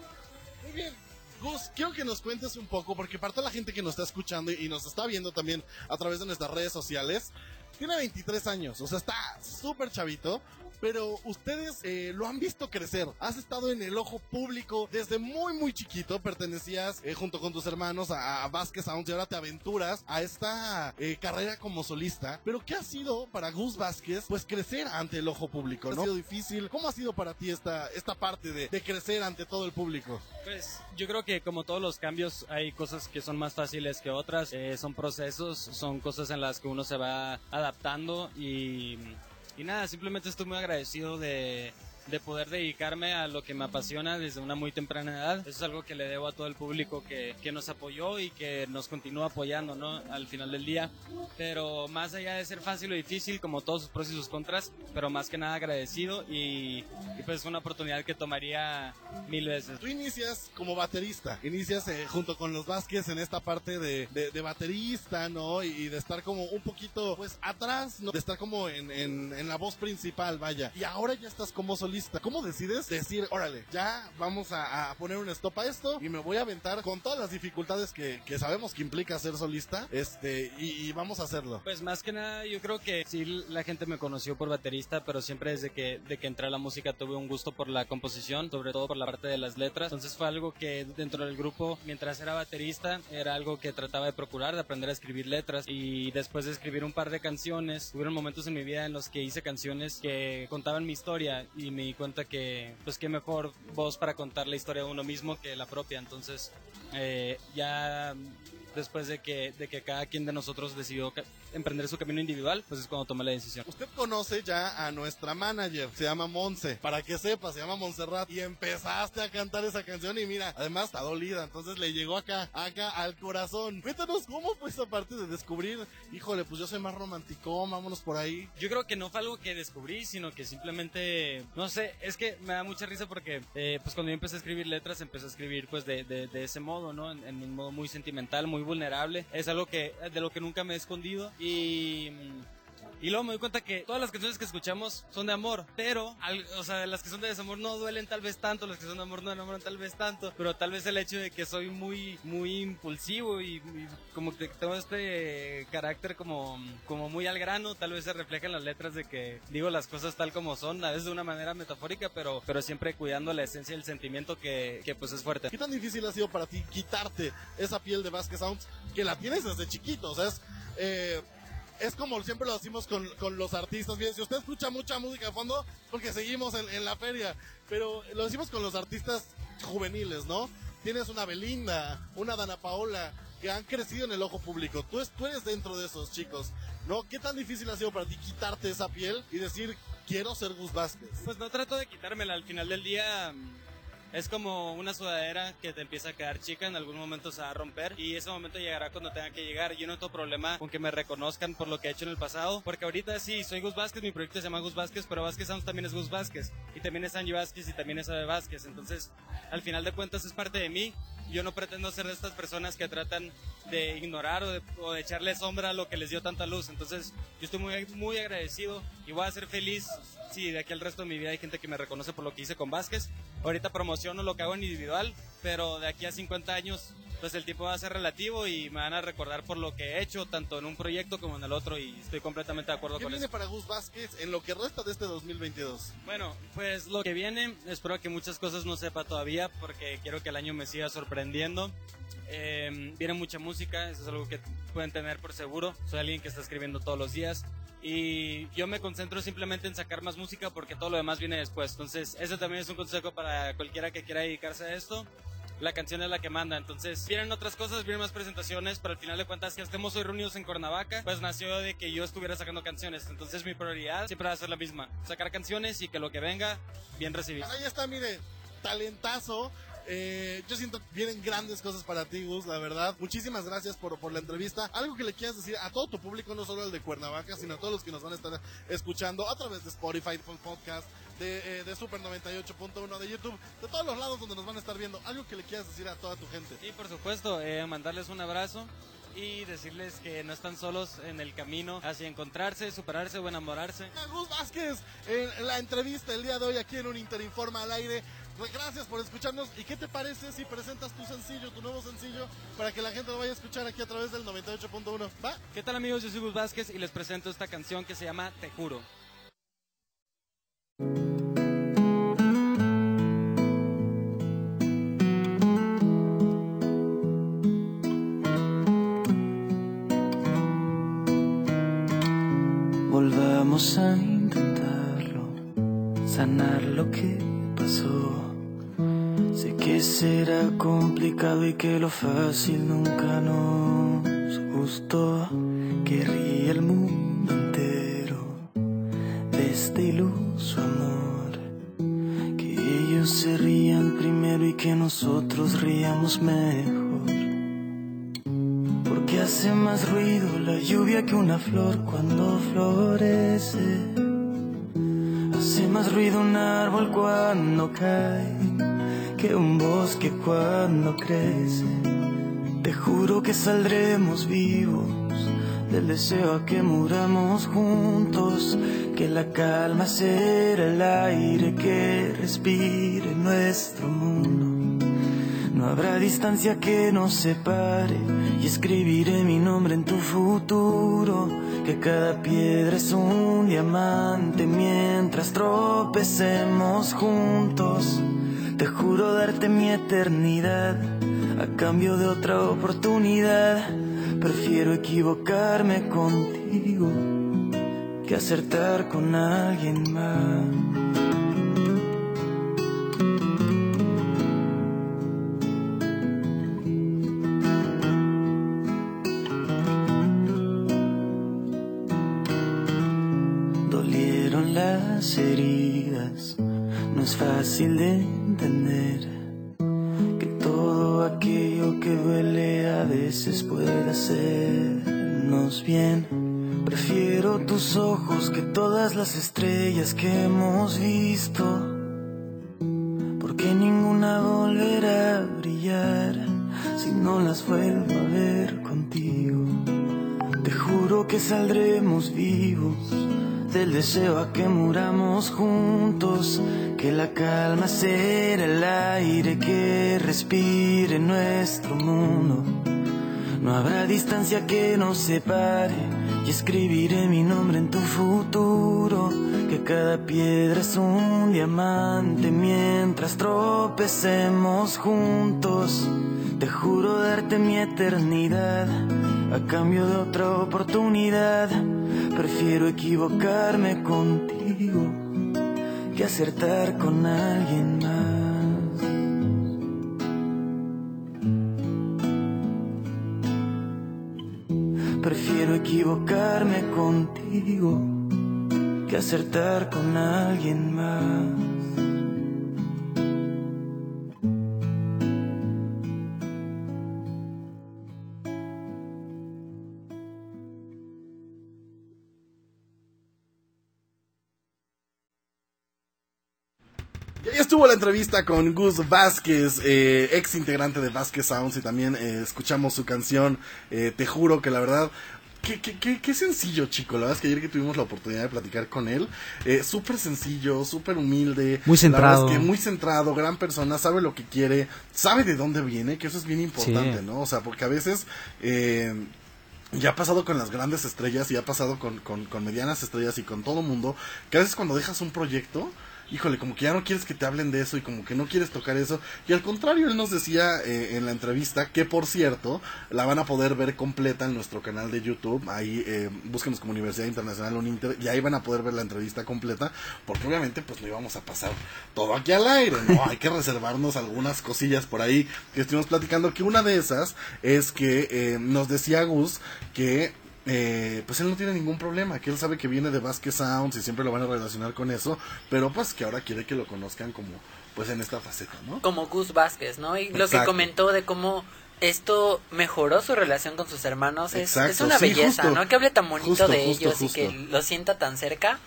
Muy bien. Gus, quiero que nos cuentes un poco, porque para toda la gente que nos está escuchando y nos está viendo también a través de nuestras redes sociales, tiene 23 años, o sea, está súper chavito, pero ustedes eh, lo han visto crecer. Has estado en el ojo público desde muy, muy chiquito. Pertenecías eh, junto con tus hermanos a, a Vázquez Sounds y ahora te aventuras a esta eh, carrera como solista. Pero ¿qué ha sido para Gus Vázquez? Pues crecer ante el ojo público, ¿no? ¿Ha sido difícil? ¿Cómo ha sido para ti esta, esta parte de, de crecer ante todo el público? Pues yo creo que como todos los cambios hay cosas que son más fáciles que otras, eh, son procesos, son cosas en las que uno se va adaptando y, y nada, simplemente estoy muy agradecido de, de poder dedicarme a lo que me apasiona desde una muy temprana edad. Eso es algo que le debo a todo el público que, que nos apoyó y que nos continúa apoyando, ¿no? Al final del día. Pero más allá de ser fácil o difícil, como todos sus pros y sus contras, pero más que nada agradecido y, y pues una oportunidad que tomaría mil veces. Tú inicias como baterista, inicias eh, junto con los Vázquez en esta parte de, de, de baterista, ¿no? Y, y, de estar como un poquito, pues, atrás, ¿no? De estar como en, en, en la voz principal, vaya. Y ahora ya estás como solista ¿Cómo decides decir, órale, ya vamos a, poner un stop a esto y me voy a aventar con todas las dificultades que, que sabemos que implica ser solista, este, y, vamos a hacerlo? Pues más que nada, yo creo que sí la gente me conoció por baterista, pero siempre desde que, de que entré a la música tuve un gusto por la composición, sobre todo por la parte de las letras. Entonces fue algo que dentro del grupo, mientras era baterista, era algo que trataba de procurar, de aprender a escribir letras. Y después de escribir un par de canciones, hubieron momentos en mi vida en los que hice canciones que contaban mi historia y me di cuenta que, pues qué mejor voz para contar la historia de uno mismo que la propia. Entonces, eh, ya después de que, de que cada quien de nosotros decidió emprender su camino individual, pues es cuando tomé la decisión. Usted conoce ya a nuestra manager, se llama Monse. Para que sepa, se llama Montserrat. Y empezaste a cantar esa canción y mira, además está dolida, entonces le llegó acá, acá al corazón. Cuéntanos cómo fue esa parte de descubrir, híjole, pues yo soy más romántico, vámonos por ahí. Yo creo que no fue algo que descubrí, sino que simplemente, no sé, es que me da mucha risa porque, eh, pues cuando yo empecé a escribir letras, empecé a escribir pues de, de, de ese modo, ¿no? En, en un modo muy sentimental, muy vulnerable. Es algo que, de lo que nunca me he escondido y... Y luego me doy cuenta que todas las canciones que escuchamos son de amor, pero, al- o sea, las que son de desamor no duelen tal vez tanto, las que son de amor no enamoran tal vez tanto, pero tal vez el hecho de que soy muy, muy impulsivo y, y como que tengo este carácter como, como muy al grano, tal vez se refleja en las letras de que digo las cosas tal como son, a veces de una manera metafórica, pero, pero siempre cuidando la esencia del sentimiento que, que pues es fuerte. ¿Qué tan difícil ha sido para ti quitarte esa piel de Vasquez Sounds que la tienes desde chiquito? O sea, es, eh, es como siempre lo decimos con, con los artistas. Si usted escucha mucha música de fondo, porque seguimos en, en la feria. Pero lo decimos con los artistas juveniles, ¿no? Tienes una Belinda, una Dana Paola, que han crecido en el ojo público. Tú, tú eres dentro de esos chicos, ¿no? ¿Qué tan difícil ha sido para ti quitarte esa piel y decir, quiero ser Gus Vázquez? Pues no trato de quitármela, al final del día es como una sudadera que te empieza a quedar chica, en algún momento se va a romper y ese momento llegará cuando tenga que llegar. Yo no tengo problema con que me reconozcan por lo que he hecho en el pasado, porque ahorita sí, soy Gus Vázquez, mi proyecto se llama Gus Vázquez, pero Vázquez Sounds también es Gus Vázquez y también es Angie Vázquez y también es Abe Vázquez, entonces al final de cuentas es parte de mí. Yo no pretendo ser de estas personas que tratan de ignorar o de, o de echarle sombra a lo que les dio tanta luz. Entonces, yo estoy muy, muy agradecido y voy a ser feliz si de aquí al resto de mi vida hay gente que me reconoce por lo que hice con Vázquez. Ahorita promociono lo que hago en individual, pero de aquí a 50 años, pues el tiempo va a ser relativo y me van a recordar por lo que he hecho, tanto en un proyecto como en el otro, y estoy completamente de acuerdo ¿Qué con viene eso. para Gus Vázquez en lo que resta de este 2022? Bueno, pues lo que viene, espero que muchas cosas no sepa todavía porque quiero que el año me siga sorprendiendo. Eh, viene mucha música, eso es algo que pueden tener por seguro. Soy alguien que está escribiendo todos los días y yo me concentro simplemente en sacar más música porque todo lo demás viene después. Entonces, ese también es un consejo para cualquiera que quiera dedicarse a esto. La canción es la que manda, entonces vienen otras cosas, vienen más presentaciones, pero al final de cuentas que estemos hoy reunidos en Cuernavaca, pues nació de que yo estuviera sacando canciones, entonces mi prioridad siempre va a ser la misma, sacar canciones y que lo que venga, bien recibido. Ahí está, mire, talentazo. Eh, yo siento que vienen grandes cosas para ti, Gus, la verdad. Muchísimas gracias por, por la entrevista. Algo que le quieras decir a todo tu público, no solo el de Cuernavaca, sino a todos los que nos van a estar escuchando a través de Spotify, Full Podcast, de, eh, de Super 98.1 de YouTube, de todos los lados donde nos van a estar viendo. Algo que le quieras decir a toda tu gente. Sí, por supuesto, eh, mandarles un abrazo y decirles que no están solos en el camino hacia encontrarse, superarse o enamorarse. Gus Vázquez, en la entrevista el día de hoy aquí en un Interinforma al aire. Pues Gracias por escucharnos. ¿Y qué te parece si presentas tu sencillo, tu nuevo sencillo, para que la gente lo vaya a escuchar aquí a través del 98.1? ¿Va? ¿Qué tal amigos? Yo soy Gus Vázquez y les presento esta canción que se llama Te Juro. Volvamos a intentarlo, sanar lo que Sé que será complicado y que lo fácil nunca nos gustó. Que ríe el mundo entero de este iluso amor. Que ellos se rían primero y que nosotros ríamos mejor. Porque hace más ruido la lluvia que una flor cuando florece. Hace más ruido un árbol cuando cae que un bosque cuando crece. Te juro que saldremos vivos del deseo a que muramos juntos. que la calma será el aire que respire nuestro mundo. Habrá distancia que nos separe y escribiré mi nombre en tu futuro. Que cada piedra es un diamante mientras tropecemos juntos. Te juro darte mi eternidad a cambio de otra oportunidad. Prefiero equivocarme contigo que acertar con alguien más. Fácil de entender que todo aquello que duele a veces puede hacernos bien. Prefiero tus ojos que todas las estrellas que hemos visto, porque ninguna volverá a brillar si no las vuelvo a ver contigo. Te juro que saldremos vivos del deseo a que muramos juntos, que la calma será el aire que respire nuestro mundo. No habrá distancia que nos separe y escribiré mi nombre en tu futuro. Que cada piedra es un diamante mientras tropecemos juntos. Te juro darte mi eternidad a cambio de otra oportunidad. Prefiero equivocarme contigo que acertar con alguien más. Prefiero equivocarme contigo que acertar con alguien más. Estuvo la entrevista con Gus Vázquez, eh, ex integrante de Vázquez Sounds, y también eh, escuchamos su canción, eh, Te juro que la verdad, qué, qué, qué, qué sencillo, chico. La verdad es que ayer que tuvimos la oportunidad de platicar con él, eh, súper sencillo, súper humilde. Muy La verdad centrado. es que muy centrado, gran persona, sabe lo que quiere, sabe de dónde viene, que eso es bien importante, Sí. ¿no? O sea, porque a veces... Eh, ya ha pasado con las grandes estrellas y ha pasado con, con, con medianas estrellas y con todo mundo, que a veces cuando dejas un proyecto, híjole, como que ya no quieres que te hablen de eso y como que no quieres tocar eso. Y al contrario, él nos decía eh, en la entrevista que, por cierto, la van a poder ver completa en nuestro canal de YouTube. Ahí eh, búsquenos como Universidad Internacional Uninter y ahí van a poder ver la entrevista completa, porque obviamente pues no íbamos a pasar todo aquí al aire, ¿no? Hay que reservarnos algunas cosillas por ahí que estuvimos platicando, que una de esas es que eh, nos decía Gus que eh, pues él no tiene ningún problema, que él sabe que viene de Vasquez Sounds y siempre lo van a relacionar con eso, pero pues que ahora quiere que lo conozcan como pues en esta faceta, ¿no? Como Gus Vázquez, ¿no? Y lo que comentó de cómo esto mejoró su relación con sus hermanos es, es una sí, belleza, justo. ¿no? Que hable tan bonito Justo, de justo, ellos y que lo sienta tan cerca.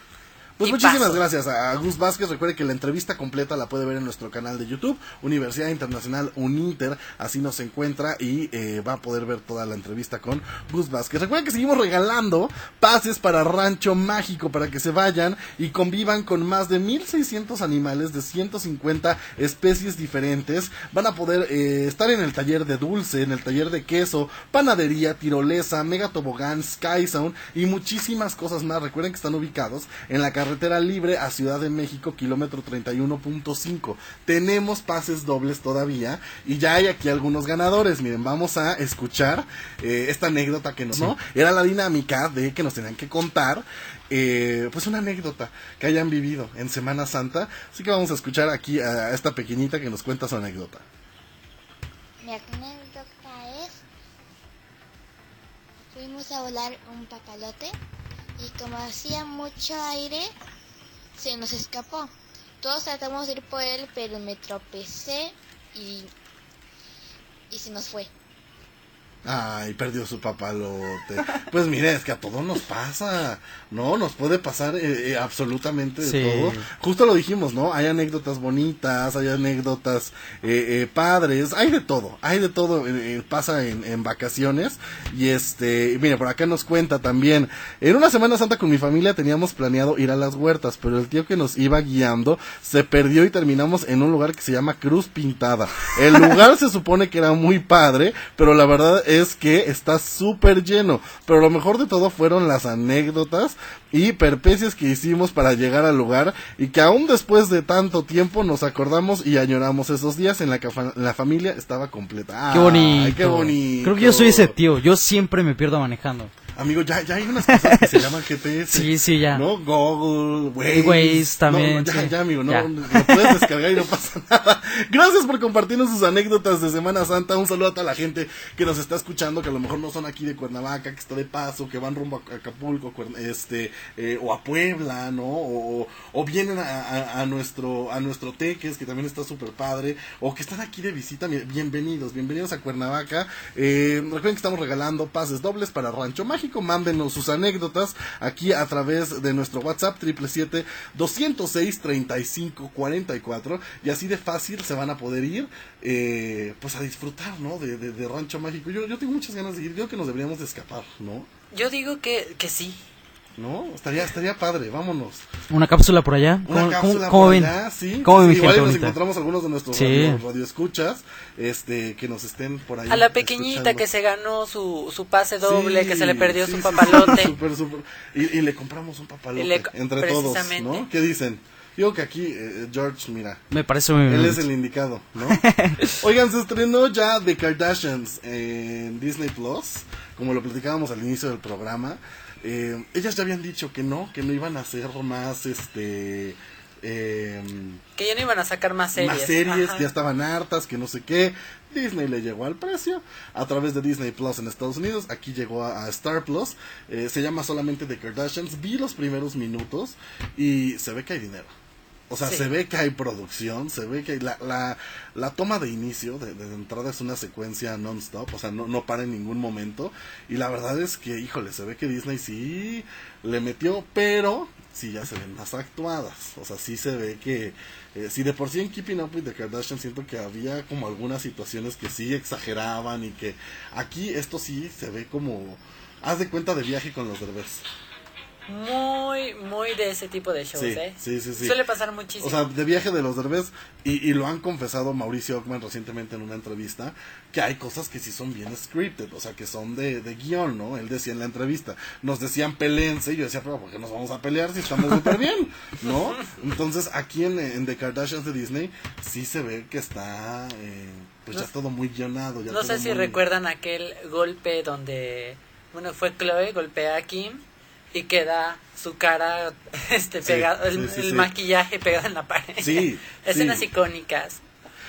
Pues muchísimas gracias a Gus Vázquez. Recuerde que la entrevista completa la puede ver en nuestro canal de YouTube, Universidad Internacional Uninter. Así nos encuentra y eh, va a poder ver toda la entrevista con Gus Vázquez. Recuerden que seguimos regalando pases para Rancho Mágico para que se vayan y convivan con más de 1600 animales de 150 especies diferentes. Van a poder eh, estar en el taller de dulce, en el taller de queso, panadería, tirolesa, mega tobogán, Sky Zone y muchísimas cosas más. Recuerden que están ubicados en la carretera libre a Ciudad de México, kilómetro 31.5. Tenemos pases dobles todavía y ya hay aquí algunos ganadores. Miren, vamos a escuchar eh, esta anécdota que nos, ¿no? Era la dinámica de que nos tenían que contar, eh, pues una anécdota que hayan vivido en Semana Santa. Así que vamos a escuchar aquí a esta pequeñita que nos cuenta su anécdota. Mi anécdota es, fuimos a volar un papalote y como hacía mucho aire, se nos escapó. Todos tratamos de ir por él, pero me tropecé y, y se nos fue. Ay, perdió su papalote. Pues mire, es que a todos nos pasa, ¿no? Nos puede pasar eh, eh, absolutamente de Sí. todo. Justo lo dijimos, ¿no? Hay anécdotas bonitas, hay anécdotas eh, eh, padres, hay de todo, hay de todo, eh, pasa en, en vacaciones. Y este, mire, por acá nos cuenta también, en una Semana Santa con mi familia teníamos planeado ir a las huertas, pero el tío que nos iba guiando se perdió y terminamos en un lugar que se llama Cruz Pintada. El lugar se supone que era muy padre, pero la verdad es que está súper lleno. Pero lo mejor de todo fueron las anécdotas y perpecias que hicimos para llegar al lugar y que aún después de tanto tiempo nos acordamos y añoramos esos días en la que la familia estaba completa. Qué Ay, bonito. qué bonito. Creo que yo soy ese tío. Yo siempre me pierdo manejando. Amigo, ya, ya hay unas cosas que se <laughs> llaman GPS. Sí, sí, ya. ¿No? Google, Waze. Waze también, No, ya, sí. ya, amigo, no, Ya. lo puedes descargar y no pasa <laughs> nada. Gracias por compartirnos sus anécdotas de Semana Santa. Un saludo a toda la gente que nos está escuchando, que a lo mejor no son aquí de Cuernavaca, que está de paso, que van rumbo a Acapulco, este, eh, o a Puebla, ¿no? O, o vienen a, a- a nuestro, a nuestro Teques, que también está súper padre, o que están aquí de visita. Bienvenidos, bienvenidos a Cuernavaca. Eh, recuerden que estamos regalando pases dobles para Rancho Mágico. Mándenos sus anécdotas aquí a través de nuestro WhatsApp 777-206-3544 y así de fácil se van a poder ir eh, pues a disfrutar, ¿no? De, de- Rancho Mágico. Yo, yo tengo muchas ganas de ir. Yo creo que nos deberíamos de escapar, ¿no? Yo digo que, que sí. ¿No? Estaría, estaría padre, vámonos. Una cápsula por allá. Una ¿Cómo, cápsula cómo- cómo por ven? allá, sí. ¿Cómo sí, ven, igual gente nos bonita? encontramos algunos de nuestros Sí. radio, radioescuchas, este, que nos estén por ahí. A la pequeñita escuchando. que se ganó su, su pase doble, Sí, que se le perdió sí, su sí, papalote. <laughs> súper, súper. Y, y le compramos un papalote le- entre todos. ¿no? ¿Qué dicen? Digo que aquí, eh, George, mira. Me parece muy Él bien. es el indicado, ¿no? <laughs> Oigan, se estrenó ya The Kardashians en Disney Plus, como lo platicábamos al inicio del programa. Eh, ellas ya habían dicho que no, que no iban a hacer más, este... Eh, Que ya no iban a sacar más series. más series, Ajá. ya estaban hartas, que no sé qué. Disney le llegó al precio a través de Disney Plus en Estados Unidos. Aquí llegó a, a Star Plus. Eh, se llama solamente The Kardashians. Vi los primeros minutos y se ve que hay dinero. O sea, Sí. se ve que hay producción, se ve que hay la, la, la toma de inicio, de, de entrada es una secuencia non-stop, o sea, no, no para en ningún momento. Y la verdad es que, híjole, se ve que Disney sí le metió, pero sí ya se ven más actuadas. O sea, sí se ve que, eh, si de por sí en Keeping Up with the Kardashians siento que había como algunas situaciones que sí exageraban y que aquí esto sí se ve como, haz de cuenta de viaje con los derbés. Muy, muy de ese tipo de shows, Sí, ¿eh? sí, sí, sí. Suele pasar muchísimo. O sea, de viaje de los derbés, y, y lo han confesado Mauricio Ockman recientemente en una entrevista, que hay cosas que sí son bien scripted, o sea, que son de, de guion, ¿no? Él decía en la entrevista, nos decían pelense, y yo decía, pero ¿por qué nos vamos a pelear si estamos súper bien? ¿No? Entonces, aquí en, en The Kardashians de Disney, sí se ve que está, eh, pues ya No- todo muy guionado. Ya no todo sé si muy- recuerdan aquel golpe donde, bueno, fue Chloe, golpea a Kim y queda su cara <laughs> este Sí, pegado, el, sí, sí, el maquillaje pegado en la pared. Sí, <laughs> Escenas icónicas.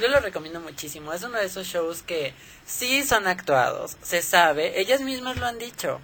Yo lo recomiendo muchísimo. Es uno de esos shows que sí son actuados, se sabe, ellas mismas lo han dicho.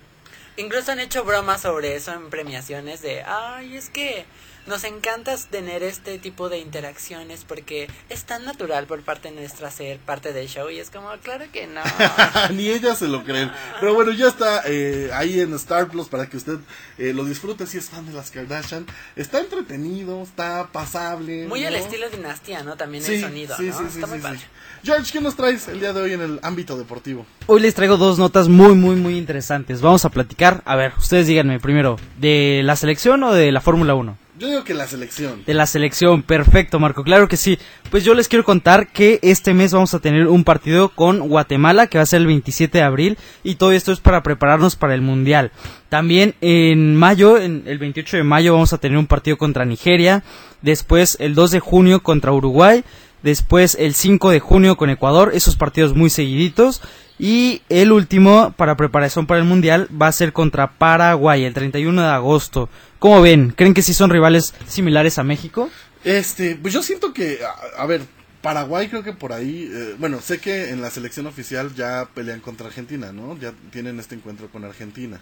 Incluso han hecho bromas sobre eso en premiaciones de, ay, es que nos encanta tener este tipo de interacciones porque es tan natural por parte nuestra ser parte del show y es como, claro que no. <laughs> Ni ellas se lo creen. Pero bueno, ya está eh, ahí en Star Plus para que usted eh, lo disfrute si es fan de las Kardashian. Está entretenido, está pasable. Muy ¿no? al estilo dinastía, ¿no? También Sí, el sonido, sí, ¿no? sí, sí, Está muy sí, padre. sí. George, ¿qué nos traes el día de hoy en el ámbito deportivo? Hoy les traigo dos notas muy, muy, muy interesantes. Vamos a platicar, a ver, ustedes díganme primero, ¿de la selección o de la Fórmula 1? Yo digo que la selección. De la selección, perfecto Marco, claro que sí. Pues yo les quiero contar que este mes vamos a tener un partido con Guatemala que va a ser el 27 de abril y todo esto es para prepararnos para el Mundial. También en mayo, en el 28 de mayo vamos a tener un partido contra Nigeria, después el 2 de junio contra Uruguay, después el 5 de junio con Ecuador, esos partidos muy seguiditos. Y el último para preparación para el Mundial va a ser contra Paraguay el 31 de agosto. ¿Cómo ven? ¿Creen que sí son rivales similares a México? Este, pues yo siento que, a, a ver, Paraguay creo que por ahí, eh, bueno, sé que en la selección oficial ya pelean contra Argentina, ¿no? Ya tienen este encuentro con Argentina.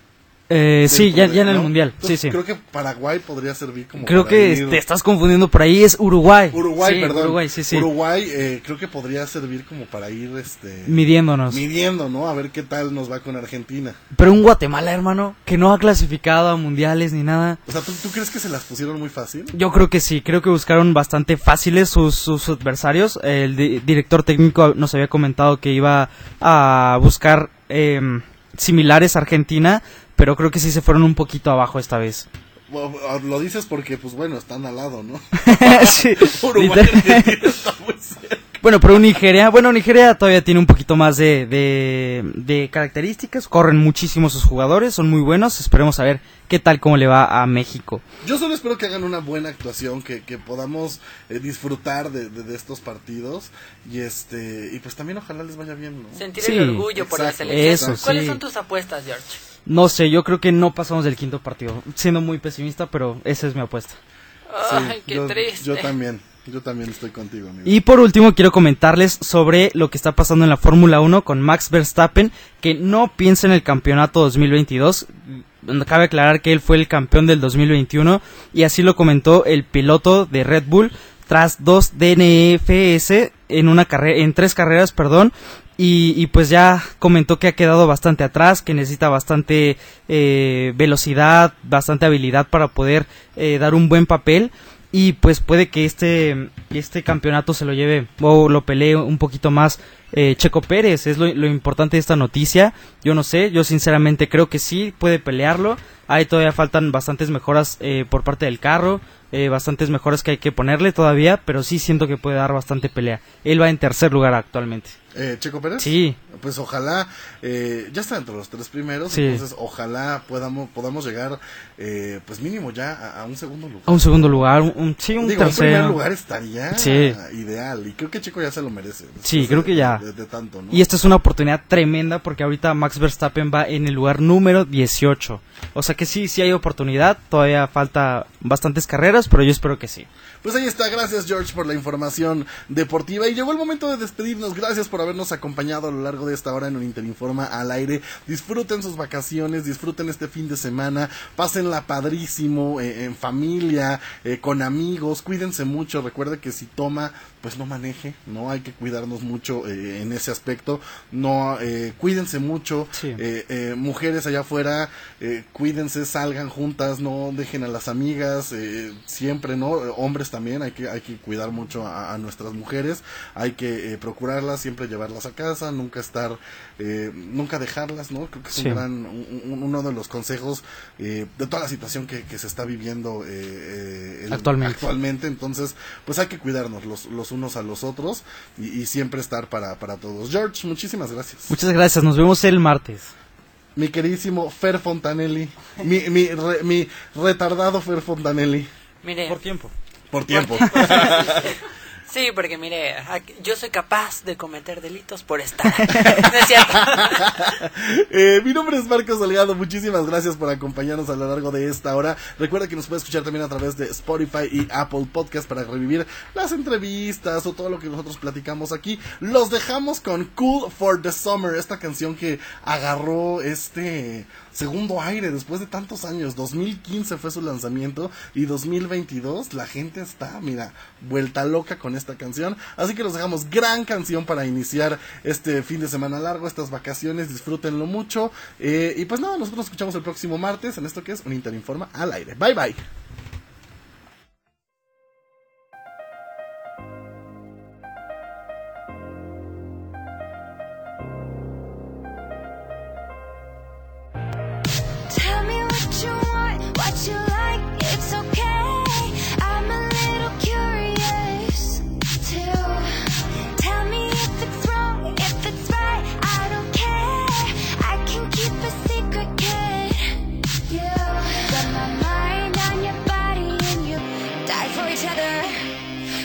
Eh, sí, ya, en el ¿no? mundial. Sí, Entonces, sí. Creo que Paraguay podría servir como Creo que ir- te estás confundiendo por ahí, es Uruguay. Uruguay, Sí, perdón. Uruguay, sí, sí. Uruguay, eh, creo que podría servir como para ir, este... Midiéndonos. Midiendo, ¿no? A ver qué tal nos va con Argentina. Pero un Guatemala, hermano, que no ha clasificado a mundiales ni nada. O sea, ¿tú, tú crees que se las pusieron muy fácil? Yo creo que sí, creo que buscaron bastante fáciles sus, sus adversarios. El di- director técnico nos había comentado que iba a buscar em, similares a Argentina, pero creo que sí se fueron un poquito abajo esta vez. Lo dices porque, pues bueno, están al lado, ¿no? <laughs> Sí, <laughs> Uruguay, literal. Argentina está muy cerca. Bueno, pero Nigeria, bueno, Nigeria todavía tiene un poquito más de, de, de características, corren muchísimo sus jugadores, son muy buenos, esperemos a ver qué tal cómo le va a México. Yo solo espero que hagan una buena actuación, que, que podamos eh, disfrutar de, de- de estos partidos y este y pues también ojalá les vaya bien, ¿no? Sentir Sí, el orgullo por la selección. eso, ¿Cuáles sí. son tus apuestas, George? No sé, yo creo que no pasamos del quinto partido, siendo muy pesimista, pero esa es mi apuesta. Ay, qué yo, triste. Yo también, yo también estoy contigo, amigo. Y por último quiero comentarles sobre lo que está pasando en la Fórmula 1 con Max Verstappen, que no piensa en el campeonato 2022. Cabe aclarar que él fue el campeón del 2021 y así lo comentó el piloto de Red Bull tras dos DNFS en una carrera, en tres carreras, perdón. Y, y pues ya comentó que ha quedado bastante atrás, que necesita bastante eh, velocidad, bastante habilidad para poder eh, dar un buen papel. Y pues puede que este este campeonato se lo lleve o lo pelee un poquito más eh, Checo Pérez. Es lo, lo importante de esta noticia. Yo no sé yo sinceramente creo que sí puede pelearlo. Ahí todavía faltan bastantes mejoras eh, por parte del carro eh, bastantes mejoras que hay que ponerle todavía pero sí siento que puede dar bastante pelea. Él va en tercer lugar actualmente Eh, Checo Pérez. Sí. Pues ojalá, eh, ya está entre los tres primeros, Sí. entonces ojalá podamos, podamos llegar, eh, pues mínimo ya a, a un segundo lugar. a un segundo lugar un, un- sí un Digo, un primer tercero lugar estaría Sí. ideal y creo que Checo ya se lo merece. Sí, creo de- que ya. De, de tanto, ¿no? Y esta es una oportunidad tremenda porque ahorita Max Verstappen va en el lugar número 18. O sea que sí, sí hay oportunidad. Todavía falta bastantes carreras, pero yo espero que sí. Pues ahí está, gracias George por la información deportiva y llegó el momento de despedirnos, gracias por habernos acompañado a lo largo de esta hora en un Interinforma al aire, disfruten sus vacaciones, disfruten este fin de semana, pásenla padrísimo, eh, en familia, eh, con amigos, cuídense mucho, recuerde que si toma, pues no maneje, no hay que cuidarnos mucho eh, en ese aspecto, no, eh, cuídense mucho, eh, eh, mujeres allá afuera, eh, cuídense, salgan juntas, no dejen a las amigas, eh, siempre, ¿no? Hombres también, hay que, hay que cuidar mucho a, a nuestras mujeres, hay que procurarlas, siempre llevarlas a casa, nunca estar, eh, nunca dejarlas, ¿no? Creo que es Sí. un gran, un- un- uno de los consejos eh, de toda la situación que, que se está viviendo eh, eh, el- Actualmente. actualmente, entonces, pues hay que cuidarnos los, los unos a los otros y, y siempre estar para, para todos. George, muchísimas gracias. Muchas gracias, nos vemos el martes. Mi queridísimo Fer Fontanelli, mi, mi, re- mi retardado Fer Fontanelli. Mire. Por tiempo. Por tiempo. <laughs> Sí, porque mire, yo soy capaz de cometer delitos por estar. <laughs> ¿No es cierto? <laughs> Eh, mi nombre es Marcos Salgado, muchísimas gracias por acompañarnos a lo largo de esta hora. Recuerda que nos puede escuchar también a través de Spotify y Apple Podcast para revivir las entrevistas o todo lo que nosotros platicamos aquí. Los dejamos con Cool for the Summer, esta canción que agarró este segundo aire después de tantos años. 2015 fue su lanzamiento y 2022 la gente está, mira, vuelta loca con esta canción. Así que los dejamos gran canción para iniciar este fin de semana largo, estas vacaciones, disfrútenlo mucho. Eh, y pues nada, nosotros nos escuchamos el próximo martes en esto que es un Interinforma al aire. Bye bye.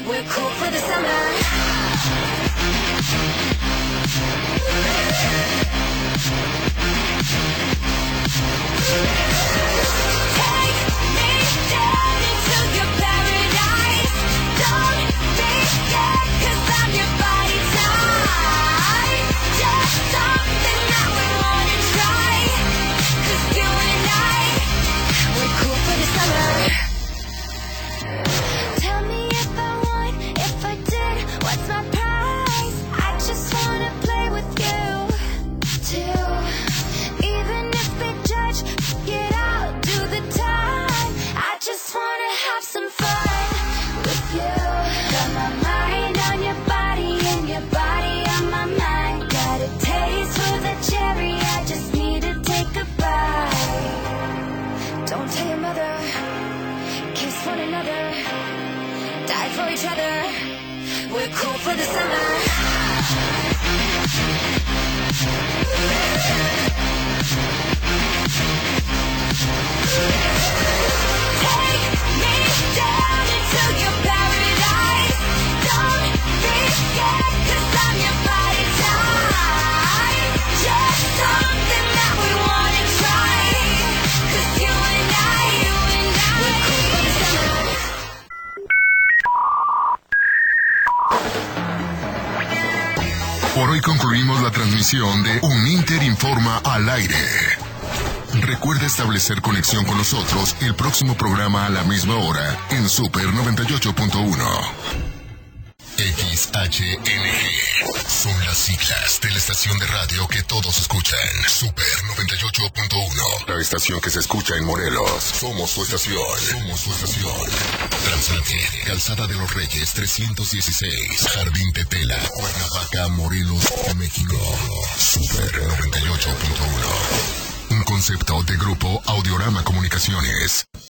We're cool for the summer. Con nosotros el próximo programa a la misma hora en Super 98.1. XHNG son las siglas de la estación de radio que todos escuchan. Super 98.1. La estación que se escucha en Morelos. Somos su estación. Somos su estación. Transmite Calzada de los Reyes 316. Jardín Tetela. Cuernavaca, Morelos, México. Super 98.1. Concepto de grupo Audiorama Comunicaciones.